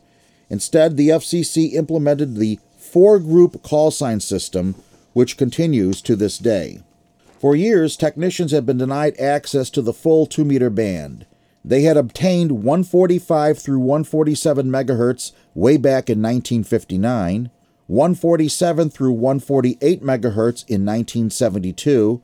Instead, the FCC implemented the four group call sign system, which continues to this day. For years, technicians had been denied access to the full 2 meter band. They had obtained 145 through 147 megahertz way back in 1959, 147 through 148 megahertz in 1972,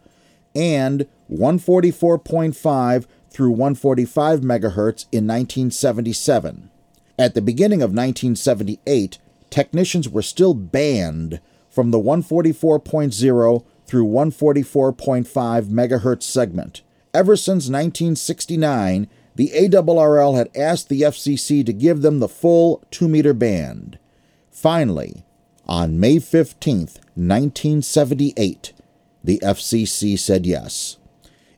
and 144.5 through 145 megahertz in 1977. At the beginning of 1978, technicians were still banned from the 144.0 through 144.5 megahertz segment. Ever since 1969, the ARRL had asked the FCC to give them the full 2 meter band. Finally, on May 15, 1978, the FCC said yes.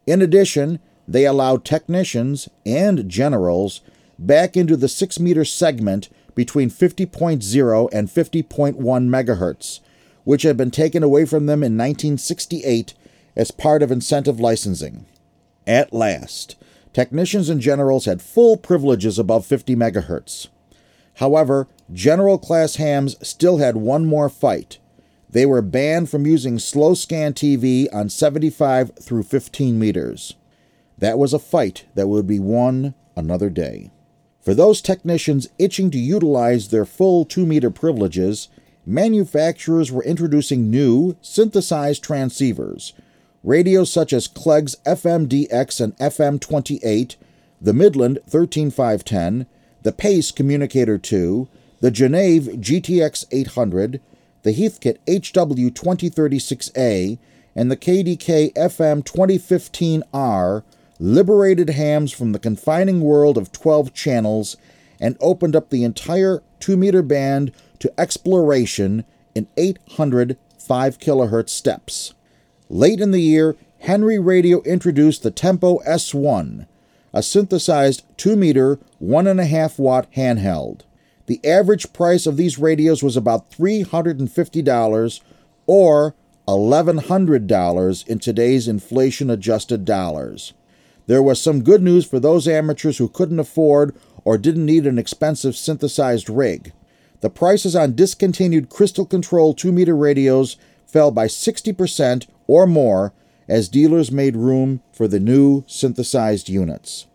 In addition, they allowed technicians and generals back into the 6 meter segment between 50.0 and 50.1 megahertz, which had been taken away from them in 1968 as part of incentive licensing. At last, technicians and generals had full privileges above 50 megahertz. However, general class hams still had one more fight. They were banned from using slow scan TV on 75 through 15 meters. That was a fight that would be won another day. For those technicians itching to utilize their full 2 meter privileges, manufacturers were introducing new, synthesized transceivers. Radios such as Clegg's FMDX and FM28, the Midland 13510, the Pace Communicator 2, the Genave GTX 800, the Heathkit HW2036A, and the KDK FM 2015R liberated hams from the confining world of 12 channels and opened up the entire 2 meter band to exploration in 800 5 kilohertz steps. Late in the year, Henry Radio introduced the Tempo S1, a synthesized 2 meter, 1.5 watt handheld. The average price of these radios was about $350 or $1,100 in today's inflation adjusted dollars. There was some good news for those amateurs who couldn't afford or didn't need an expensive synthesized rig. The prices on discontinued crystal control 2 meter radios fell by 60% or more as dealers made room for the new synthesized units.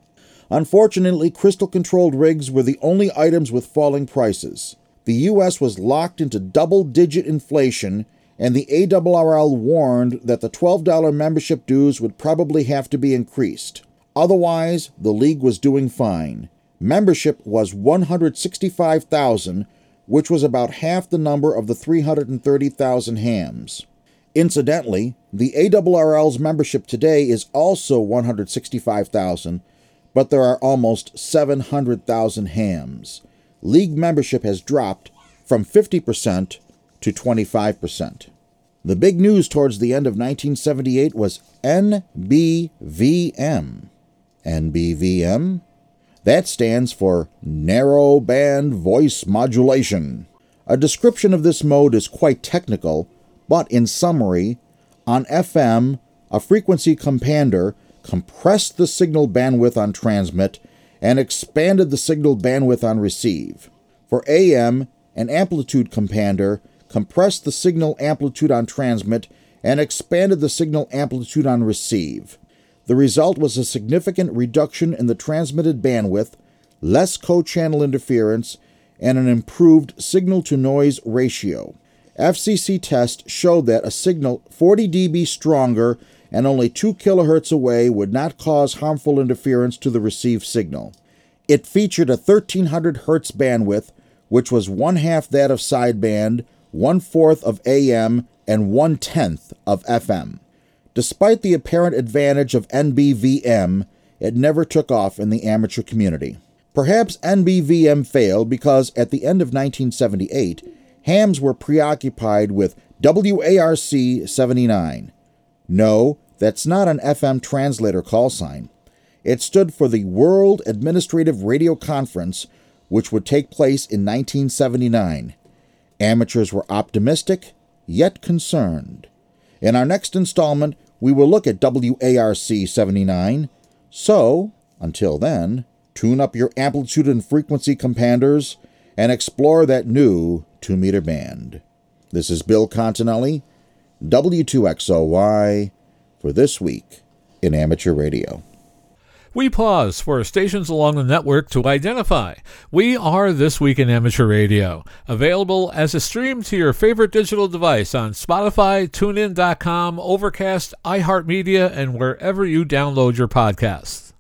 Unfortunately, crystal controlled rigs were the only items with falling prices. The U.S. was locked into double digit inflation, and the ARRL warned that the $12 membership dues would probably have to be increased. Otherwise, the league was doing fine. Membership was 165,000, which was about half the number of the 330,000 hams. Incidentally, the ARRL's membership today is also 165,000, but there are almost 700,000 hams. League membership has dropped from 50% to 25%. The big news towards the end of 1978 was NBVM. NBVM? That stands for Narrow Band Voice Modulation. A description of this mode is quite technical, but in summary, on FM, a frequency compander compressed the signal bandwidth on transmit and expanded the signal bandwidth on receive. For AM, an amplitude compander compressed the signal amplitude on transmit, and expanded the signal amplitude on receive. The result was a significant reduction in the transmitted bandwidth, less co channel interference, and an improved signal to noise ratio. FCC tests showed that a signal 40 dB stronger and only 2 kHz away would not cause harmful interference to the received signal. It featured a 1300 Hz bandwidth, which was one half that of sideband, one fourth of AM, and one tenth of FM. Despite the apparent advantage of NBVM, it never took off in the amateur community. Perhaps NBVM failed because at the end of 1978, hams were preoccupied with WARC 79. No, that's not an FM translator call sign. It stood for the World Administrative Radio Conference, which would take place in 1979. Amateurs were optimistic, yet concerned. In our next installment, we will look at WARC 79. So, until then, tune up your amplitude and frequency companders and explore that new 2 meter band. This is Bill Continelli, W2XOY, for this week in amateur radio. We pause for stations along the network to identify. We are This Week in Amateur Radio, available as a stream to your favorite digital device on Spotify, TuneIn.com, Overcast, iHeartMedia, and wherever you download your podcasts.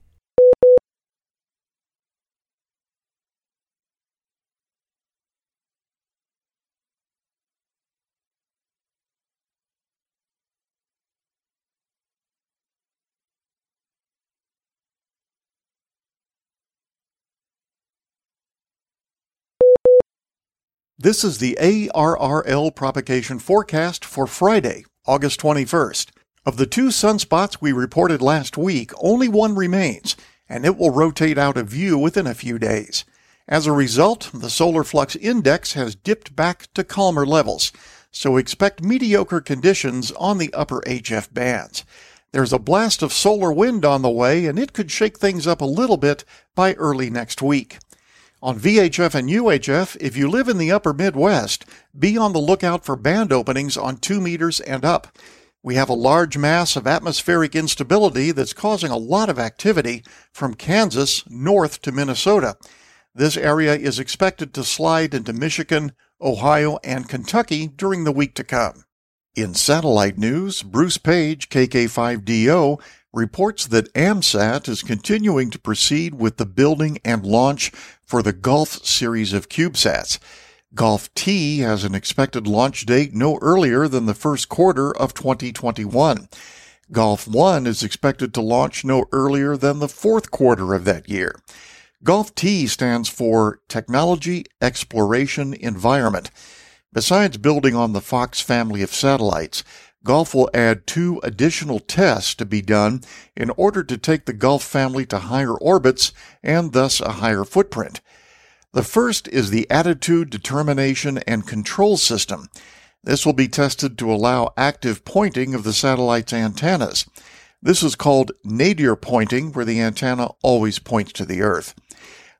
This is the ARRL propagation forecast for Friday, August 21st. Of the two sunspots we reported last week, only one remains, and it will rotate out of view within a few days. As a result, the solar flux index has dipped back to calmer levels, so expect mediocre conditions on the upper HF bands. There's a blast of solar wind on the way, and it could shake things up a little bit by early next week. On VHF and UHF, if you live in the upper Midwest, be on the lookout for band openings on 2 meters and up. We have a large mass of atmospheric instability that's causing a lot of activity from Kansas north to Minnesota. This area is expected to slide into Michigan, Ohio, and Kentucky during the week to come. In satellite news, Bruce Paige, KK5DO, reports that AMSAT is continuing to proceed with the building and launch for the Golf series of CubeSats. Golf T has an expected launch date no earlier than the first quarter of 2021. Golf 1 is expected to launch no earlier than the fourth quarter of that year. Golf T stands for Technology Exploration Environment. Besides building on the Fox family of satellites, Golf will add two additional tests to be done in order to take the Golf family to higher orbits and thus a higher footprint. The first is the Attitude Determination and Control System. This will be tested to allow active pointing of the satellite's antennas. This is called nadir pointing, where the antenna always points to the Earth.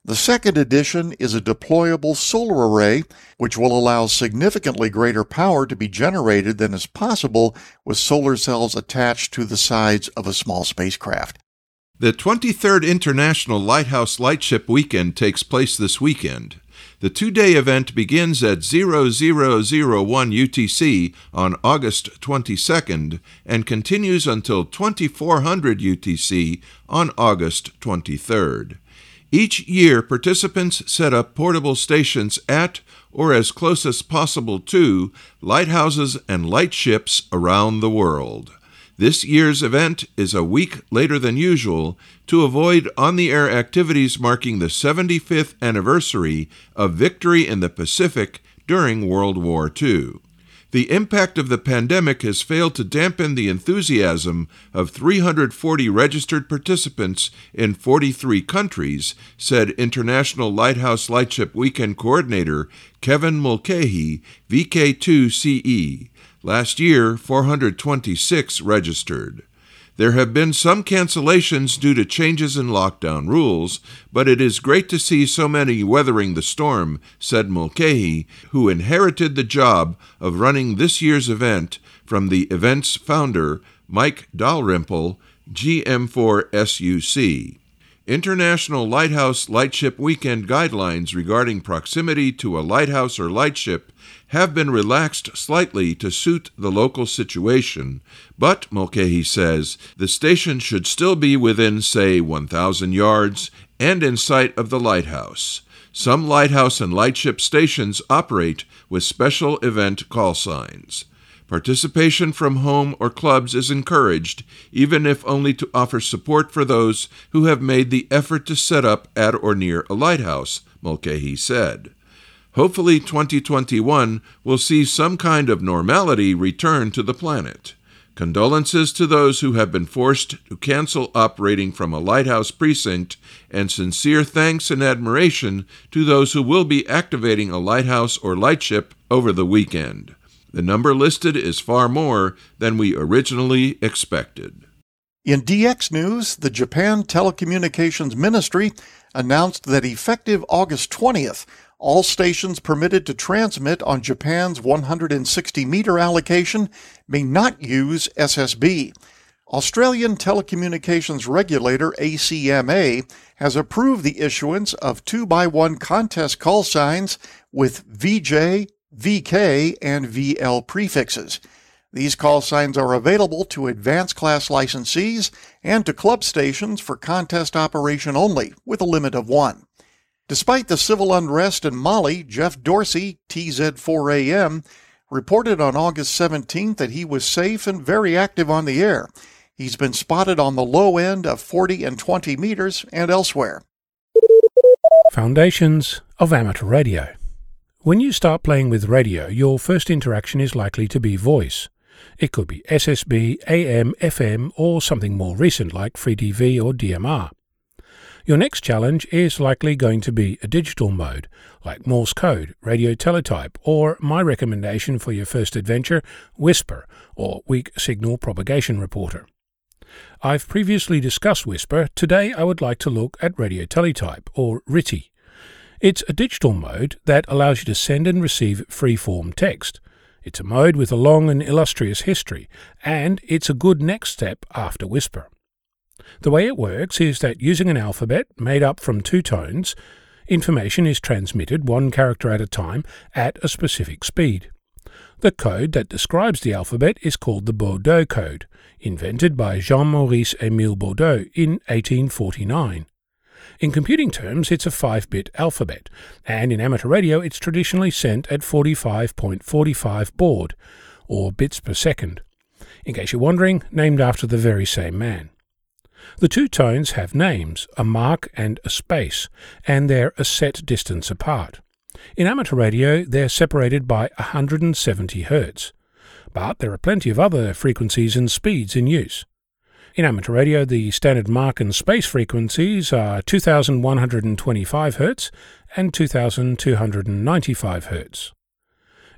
The second addition is a deployable solar array, which will allow significantly greater power to be generated than is possible with solar cells attached to the sides of a small spacecraft. The 23rd International Lighthouse Lightship Weekend takes place this weekend. The two day event begins at 0001 UTC on August 22nd and continues until 2400 UTC on August 23rd. Each year, participants set up portable stations at or as close as possible to lighthouses and lightships around the world. This year's event is a week later than usual to avoid on the air activities marking the 75th anniversary of victory in the Pacific during World War II. The impact of the pandemic has failed to dampen the enthusiasm of 340 registered participants in 43 countries, said International Lighthouse Lightship Weekend Coordinator Kevin Mulcahy, VK2CE. Last year, 426 registered. There have been some cancellations due to changes in lockdown rules, but it is great to see so many weathering the storm, said Mulcahy, who inherited the job of running this year's event from the event's founder, Mike Dalrymple, GM4SUC. International Lighthouse Lightship Weekend guidelines regarding proximity to a lighthouse or lightship have been relaxed slightly to suit the local situation, but, Mulcahy says, the station should still be within, say, 1,000 yards and in sight of the lighthouse. Some lighthouse and lightship stations operate with special event call signs. Participation from home or clubs is encouraged, even if only to offer support for those who have made the effort to set up at or near a lighthouse, Mulcahy said. Hopefully, 2021 will see some kind of normality return to the planet. Condolences to those who have been forced to cancel operating from a lighthouse precinct, and sincere thanks and admiration to those who will be activating a lighthouse or lightship over the weekend. The number listed is far more than we originally expected. In DX news, the Japan Telecommunications Ministry announced that effective August 20th, all stations permitted to transmit on Japan's 160 meter allocation may not use SSB. Australian telecommunications regulator ACMA has approved the issuance of 2 by 1 contest call signs with VJ, VK, and VL prefixes. These call signs are available to advanced class licensees and to club stations for contest operation only, with a limit of one. Despite the civil unrest in Mali, Jeff Dorsey, TZ4AM, reported on August 17th that he was safe and very active on the air. He's been spotted on the low end of 40 and 20 meters and elsewhere. Foundations of Amateur Radio. When you start playing with radio, your first interaction is likely to be voice. It could be SSB, AM, FM, or something more recent like FreeDV or DMR. Your next challenge is likely going to be a digital mode, like Morse code, radio teletype, or my recommendation for your first adventure, WSPR, or Weak Signal Propagation Reporter. I've previously discussed WSPR. Today I would like to look at radio teletype, or RTTY. It's a digital mode that allows you to send and receive free-form text. It's a mode with a long and illustrious history, and it's a good next step after WSPR. The way it works is that using an alphabet made up from two tones, information is transmitted one character at a time at a specific speed. The code that describes the alphabet is called the Baudot code, invented by Jean-Maurice Émile Baudot in 1849. In computing terms, it's a 5 bit alphabet, and in amateur radio, it's traditionally sent at 45.45 baud, or bits per second. In case you're wondering, named after the very same man. The two tones have names, a mark and a space, and they're a set distance apart. In amateur radio, they're separated by 170 Hz. But there are plenty of other frequencies and speeds in use. In amateur radio, the standard mark and space frequencies are 2125 Hz and 2295 Hz.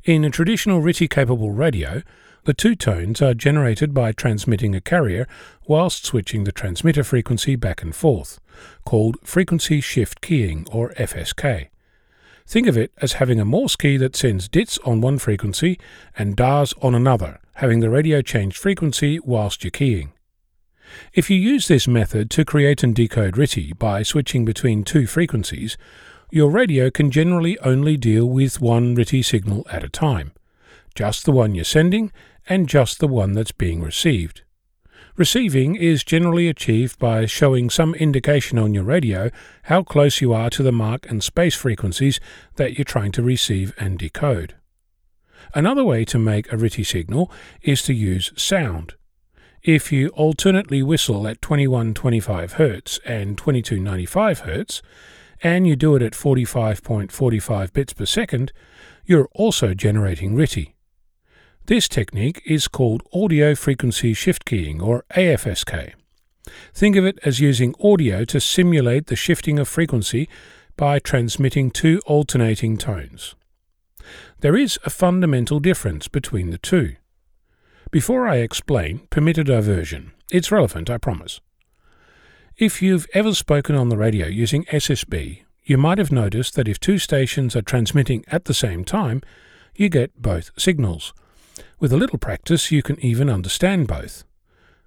In a traditional RTTY capable radio, the two tones are generated by transmitting a carrier whilst switching the transmitter frequency back and forth, called frequency shift keying or FSK. Think of it as having a Morse key that sends dits on one frequency and dahs on another, having the radio change frequency whilst you're keying. If you use this method to create and decode RTTY by switching between two frequencies, your radio can generally only deal with one RTTY signal at a time, just the one you're sending and just the one that's being received. Receiving is generally achieved by showing some indication on your radio how close you are to the mark and space frequencies that you're trying to receive and decode. Another way to make a RTTY signal is to use sound. If you alternately whistle at 2125 Hz and 2295 Hz, and you do it at 45.45 bits per second, you're also generating RTTY. This technique is called audio frequency shift keying or AFSK. Think of it as using audio to simulate the shifting of frequency by transmitting two alternating tones. There is a fundamental difference between the two. Before I explain, permit a diversion. It's relevant, I promise. If you've ever spoken on the radio using SSB, you might have noticed that if two stations are transmitting at the same time, you get both signals. With a little practice, you can even understand both.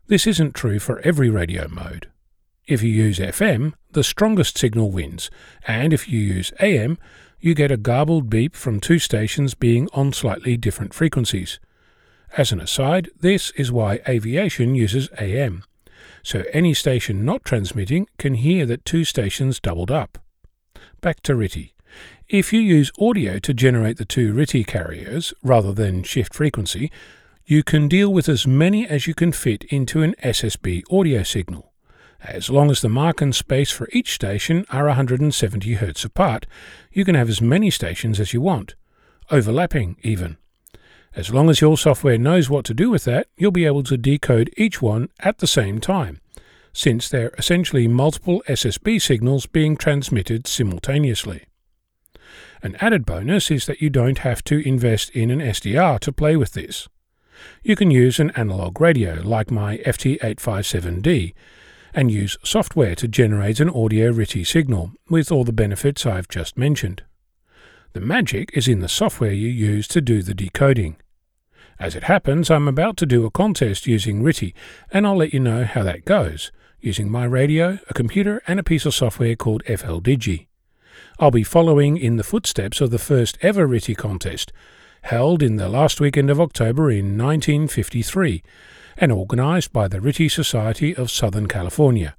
This isn't true for every radio mode. If you use FM, the strongest signal wins, and if you use AM, you get a garbled beep from two stations being on slightly different frequencies. As an aside, this is why aviation uses AM. So any station not transmitting can hear that two stations doubled up. Back to RTTY. If you use audio to generate the two RTTY carriers rather than shift frequency, you can deal with as many as you can fit into an SSB audio signal. As long as the mark and space for each station are 170 Hz apart, you can have as many stations as you want, overlapping even. As long as your software knows what to do with that, you'll be able to decode each one at the same time, since they're essentially multiple SSB signals being transmitted simultaneously. An added bonus is that you don't have to invest in an SDR to play with this. You can use an analog radio like my FT857D and use software to generate an audio RTTY signal with all the benefits I've just mentioned. The magic is in the software you use to do the decoding. As it happens, I'm about to do a contest using RTTY, and I'll let you know how that goes, using my radio, a computer, and a piece of software called FLDigi. I'll be following in the footsteps of the first ever RTTY contest, held in the last weekend of October in 1953, and organised by the RTTY Society of Southern California.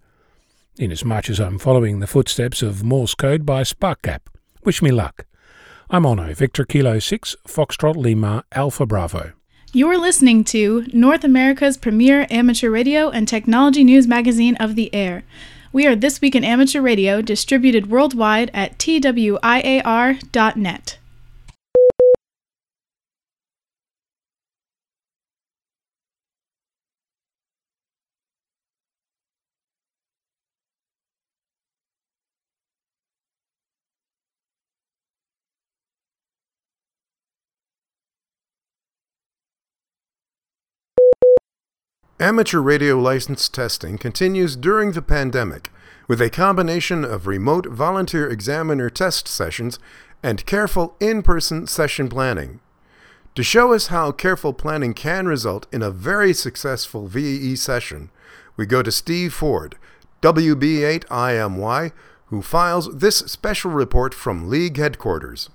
Inasmuch as I'm following the footsteps of Morse code by SparkGap. Wish me luck. I'm Onno, Victor Kilo 6, Foxtrot Lima, Alpha Bravo. You're listening to North America's premier amateur radio and technology news magazine of the air. We are This Week in Amateur Radio, distributed worldwide at twiar.net. Amateur radio license testing continues during the pandemic with a combination of remote volunteer examiner test sessions and careful in person session planning. To show us how careful planning can result in a very successful VEE session, we go to Steve Ford, WB8IMY, who files this special report from League headquarters.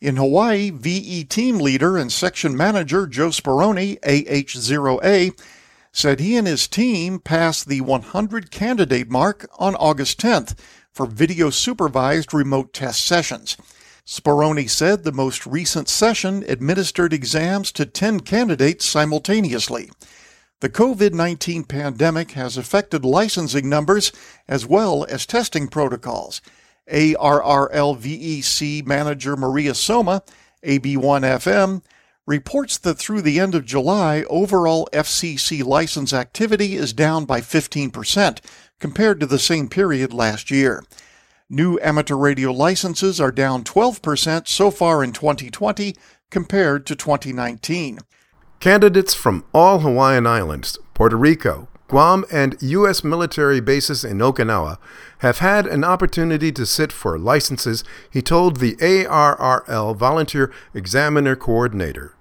In Hawaii, VE team leader and section manager Joe Speroni, AH0A, said he and his team passed the 100 candidate mark on August 10th for video supervised remote test sessions. Speroni said the most recent session administered exams to 10 candidates simultaneously. The COVID 19 pandemic has affected licensing numbers as well as testing protocols. ARRLVEC manager Maria Somma, AB1FM, reports that through the end of July, overall FCC license activity is down by 15% compared to the same period last year. New amateur radio licenses are down 12% so far in 2020 compared to 2019. Candidates from all Hawaiian Islands, Puerto Rico, Guam, and U.S. military bases in Okinawa have had an opportunity to sit for licenses, he told the ARRL Volunteer Examiner Coordinator.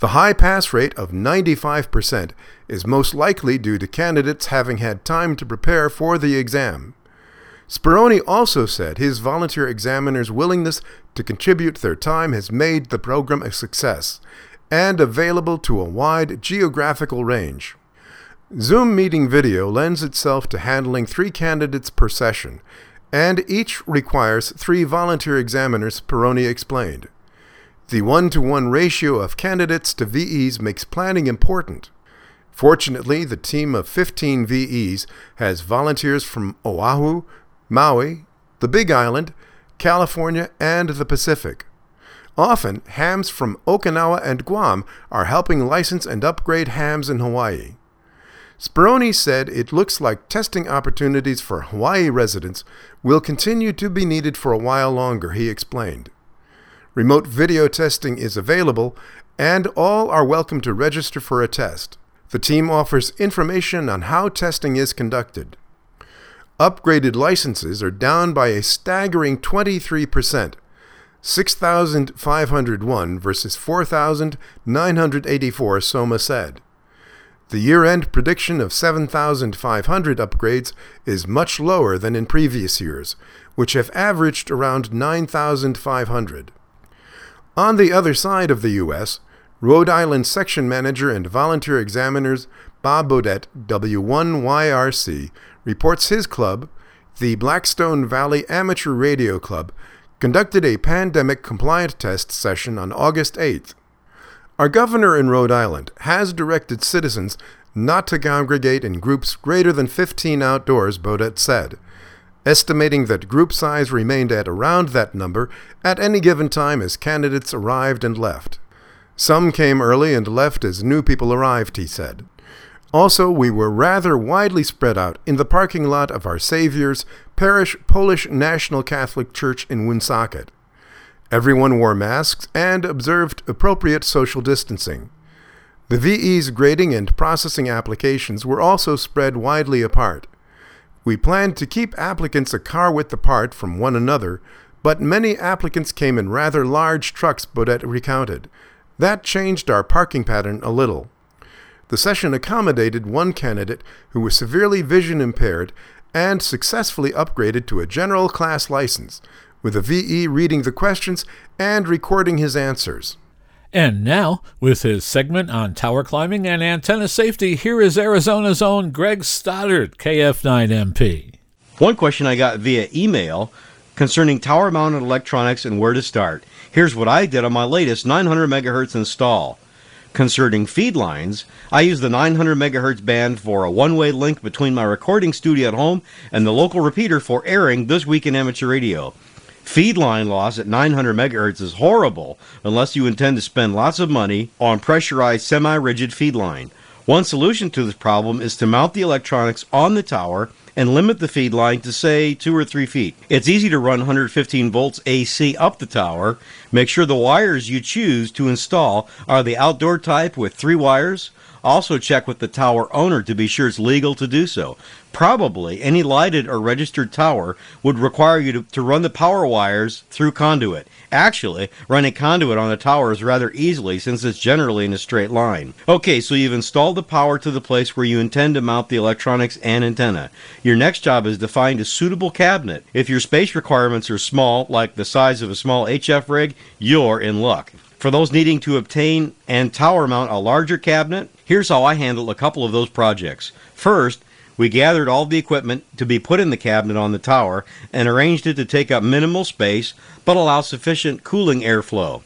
The high pass rate of 95% is most likely due to candidates having had time to prepare for the exam. Speroni also said his volunteer examiners' willingness to contribute their time has made the program a success and available to a wide geographical range. Zoom meeting video lends itself to handling three candidates per session, and each requires three volunteer examiners, Speroni explained. The one to one ratio of candidates to VEs makes planning important. Fortunately, the team of 15 VEs has volunteers from Oahu, Maui, the Big Island, California, and the Pacific. Often, hams from Okinawa and Guam are helping license and upgrade hams in Hawaii. Speroni said it looks like testing opportunities for Hawaii residents will continue to be needed for a while longer, he explained. Remote video testing is available, and all are welcome to register for a test. The team offers information on how testing is conducted. Upgraded licenses are down by a staggering 23%, 6,501 versus 4,984, Somma said. The year end prediction of 7,500 upgrades is much lower than in previous years, which have averaged around 9,500. On the other side of the U.S., Rhode Island section manager and volunteer examiners Bob Bodette, W1YRC, reports his club, the Blackstone Valley Amateur Radio Club, conducted a pandemic compliant test session on August 8th. Our governor in Rhode Island has directed citizens not to congregate in groups greater than 15 outdoors, Bodette said, estimating that group size remained at around that number at any given time as candidates arrived and left. Some came early and left as new people arrived, he said. Also, we were rather widely spread out in the parking lot of Our Savior's Parish Polish National Catholic Church in Woonsocket. Everyone wore masks and observed appropriate social distancing. The VE's grading and processing applications were also spread widely apart. We planned to keep applicants a car width apart from one another, but many applicants came in rather large trucks, Bodette recounted. That changed our parking pattern a little. The session accommodated one candidate who was severely vision impaired and successfully upgraded to a general class license, with a VE reading the questions and recording his answers. And now, with his segment on tower climbing and antenna safety, here is Arizona's own Greg Stoddard, KF9MP. One question I got via email concerning tower mounted electronics and where to start. Here's what I did on my latest 900 megahertz install. Concerning feed lines, I use the 900 megahertz band for a one way link between my recording studio at home and the local repeater for airing This Week in Amateur Radio. Feed line loss at 900 megahertz is horrible unless you intend to spend lots of money on pressurized semi rigid feed line. One solution to this problem is to mount the electronics on the tower and limit the feed line to say two or three feet. It's easy to run 115 volts AC up the tower. Make sure the wires you choose to install are the outdoor type with three wires. Also check with the tower owner to be sure it's legal to do so. Probably any lighted or registered tower would require you to, to run the power wires through conduit. Actually, running conduit on the tower is rather easily since it's generally in a straight line. Okay, so you've installed the power to the place where you intend to mount the electronics and antenna. Your next job is to find a suitable cabinet. If your space requirements are small, like the size of a small HF rig, you're in luck. For those needing to obtain and tower mount a larger cabinet, here's how I handled a couple of those projects. First, we gathered all the equipment to be put in the cabinet on the tower and arranged it to take up minimal space but allow sufficient cooling airflow.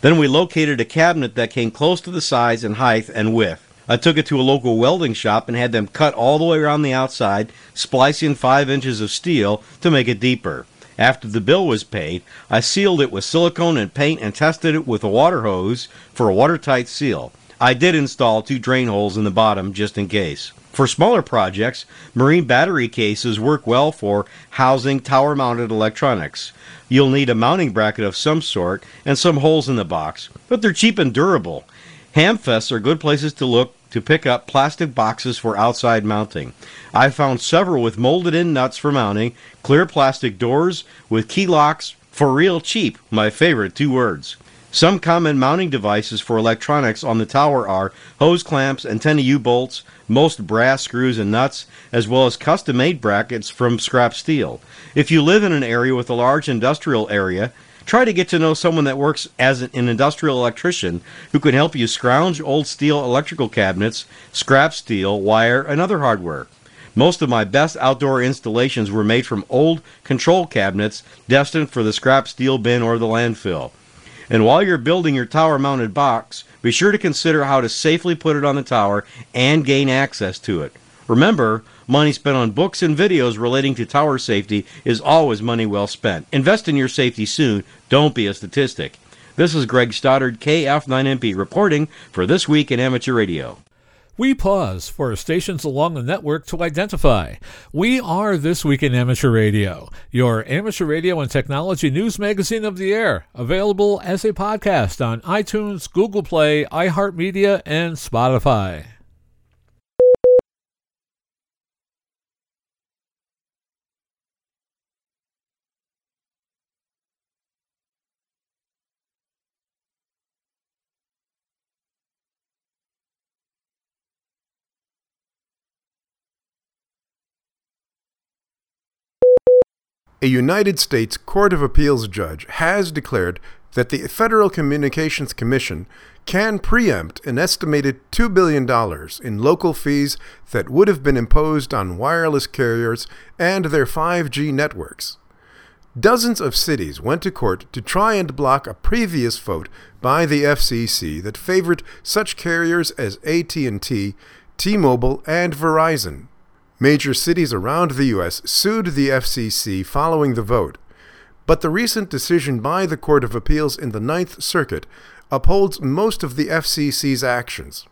Then we located a cabinet that came close to the size and height and width. I took it to a local welding shop and had them cut all the way around the outside, splice in 5 inches of steel to make it deeper. After the bill was paid, I sealed it with silicone and paint and tested it with a water hose for a watertight seal. I did install two drain holes in the bottom just in case. For smaller projects, marine battery cases work well for housing tower mounted electronics. You'll need a mounting bracket of some sort and some holes in the box, but they're cheap and durable. Hamfests are good places to look to pick up plastic boxes for outside mounting. I found several with molded in nuts for mounting, clear plastic doors with key locks for real cheap, my favorite two words. Some common mounting devices for electronics on the tower are hose clamps, antenna U bolts, most brass screws and nuts, as well as custom made brackets from scrap steel. If you live in an area with a large industrial area, try to get to know someone that works as an industrial electrician who can help you scrounge old steel electrical cabinets, scrap steel, wire, and other hardware. Most of my best outdoor installations were made from old control cabinets destined for the scrap steel bin or the landfill. And while you're building your tower mounted box, be sure to consider how to safely put it on the tower and gain access to it. Remember, money spent on books and videos relating to tower safety is always money well spent. Invest in your safety soon. Don't be a statistic. This is Greg Stoddard, KF9MP, reporting for This Week in Amateur Radio. We pause for stations along the network to identify. We are This Week in Amateur Radio, your amateur radio and technology news magazine of the air, available as a podcast on iTunes, Google Play, iHeartMedia, and Spotify. A United States Court of Appeals judge has declared that the Federal Communications Commission can preempt an estimated $2 billion in local fees that would have been imposed on wireless carriers and their 5G networks. Dozens of cities went to court to try and block a previous vote by the FCC that favored such carriers as AT&T, T-Mobile, and Verizon. Major cities around the U.S. sued the FCC following the vote, but the recent decision by the Court of Appeals in the Ninth Circuit upholds most of the FCC's actions.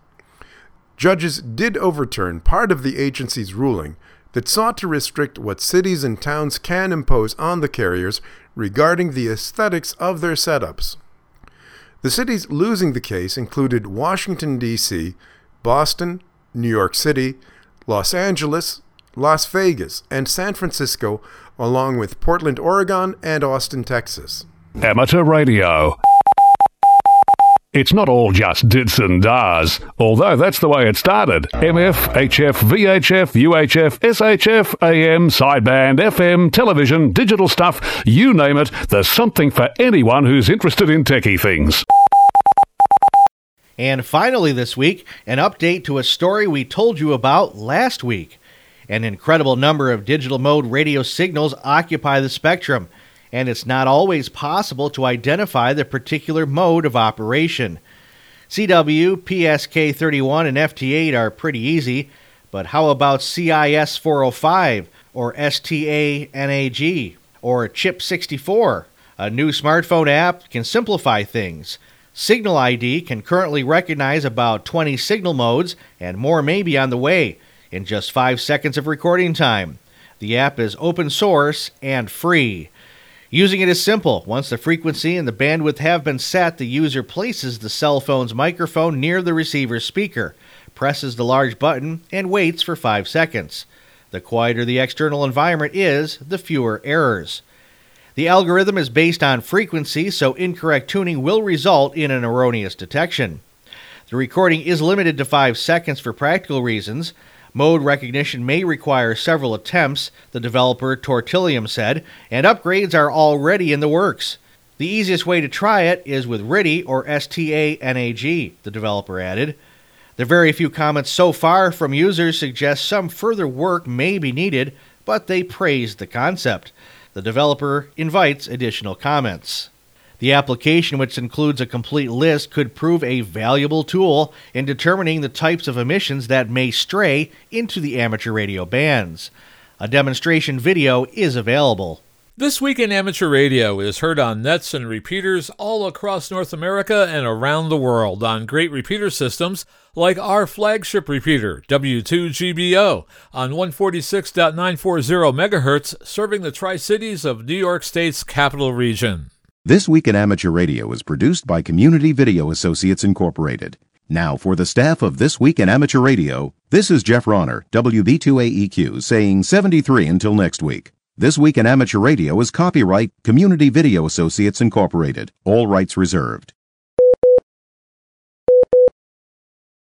Judges did overturn part of the agency's ruling that sought to restrict what cities and towns can impose on the carriers regarding the aesthetics of their setups. The cities losing the case included Washington, D.C., Boston, New York City, Los Angeles, Las Vegas, and San Francisco, along with Portland, Oregon, and Austin, Texas. Amateur radio. It's not all just dits and dahs, although that's the way it started. MF, HF, VHF, UHF, SHF, AM, sideband, FM, television, digital stuff, you name it, there's something for anyone who's interested in techie things. And finally, this week, an update to a story we told you about last week. An incredible number of digital mode radio signals occupy the spectrum, and it's not always possible to identify the particular mode of operation. CW, PSK 31, and FT8 are pretty easy, but how about CIS 405 or STANAG or Chip 64? A new smartphone app can simplify things. Signal ID can currently recognize about 20 signal modes, and more may be on the way in just 5 seconds of recording time. The app is open source and free. Using it is simple. Once the frequency and the bandwidth have been set, the user places the cell phone's microphone near the receiver's speaker, presses the large button, and waits for 5 seconds. The quieter the external environment is, the fewer errors. The algorithm is based on frequency, so incorrect tuning will result in an erroneous detection. The recording is limited to 5 seconds for practical reasons. Mode recognition may require several attempts, the developer Tortilium said, and upgrades are already in the works. The easiest way to try it is with RTTY or STANAG, the developer added. The very few comments so far from users suggest some further work may be needed, but they praised the concept. The developer invites additional comments. The application, which includes a complete list, could prove a valuable tool in determining the types of emissions that may stray into the amateur radio bands. A demonstration video is available. This Week in Amateur Radio is heard on nets and repeaters all across North America and around the world on great repeater systems like our flagship repeater, W2GBO, on 146.940 MHz, serving the Tri Cities of New York State's capital region. This Week in Amateur Radio is produced by Community Video Associates Incorporated. Now, for the staff of This Week in Amateur Radio, this is Jeff Ronner, WB2AEQ, saying 73 until next week. This Week in Amateur Radio is copyright Community Video Associates Incorporated. All rights reserved.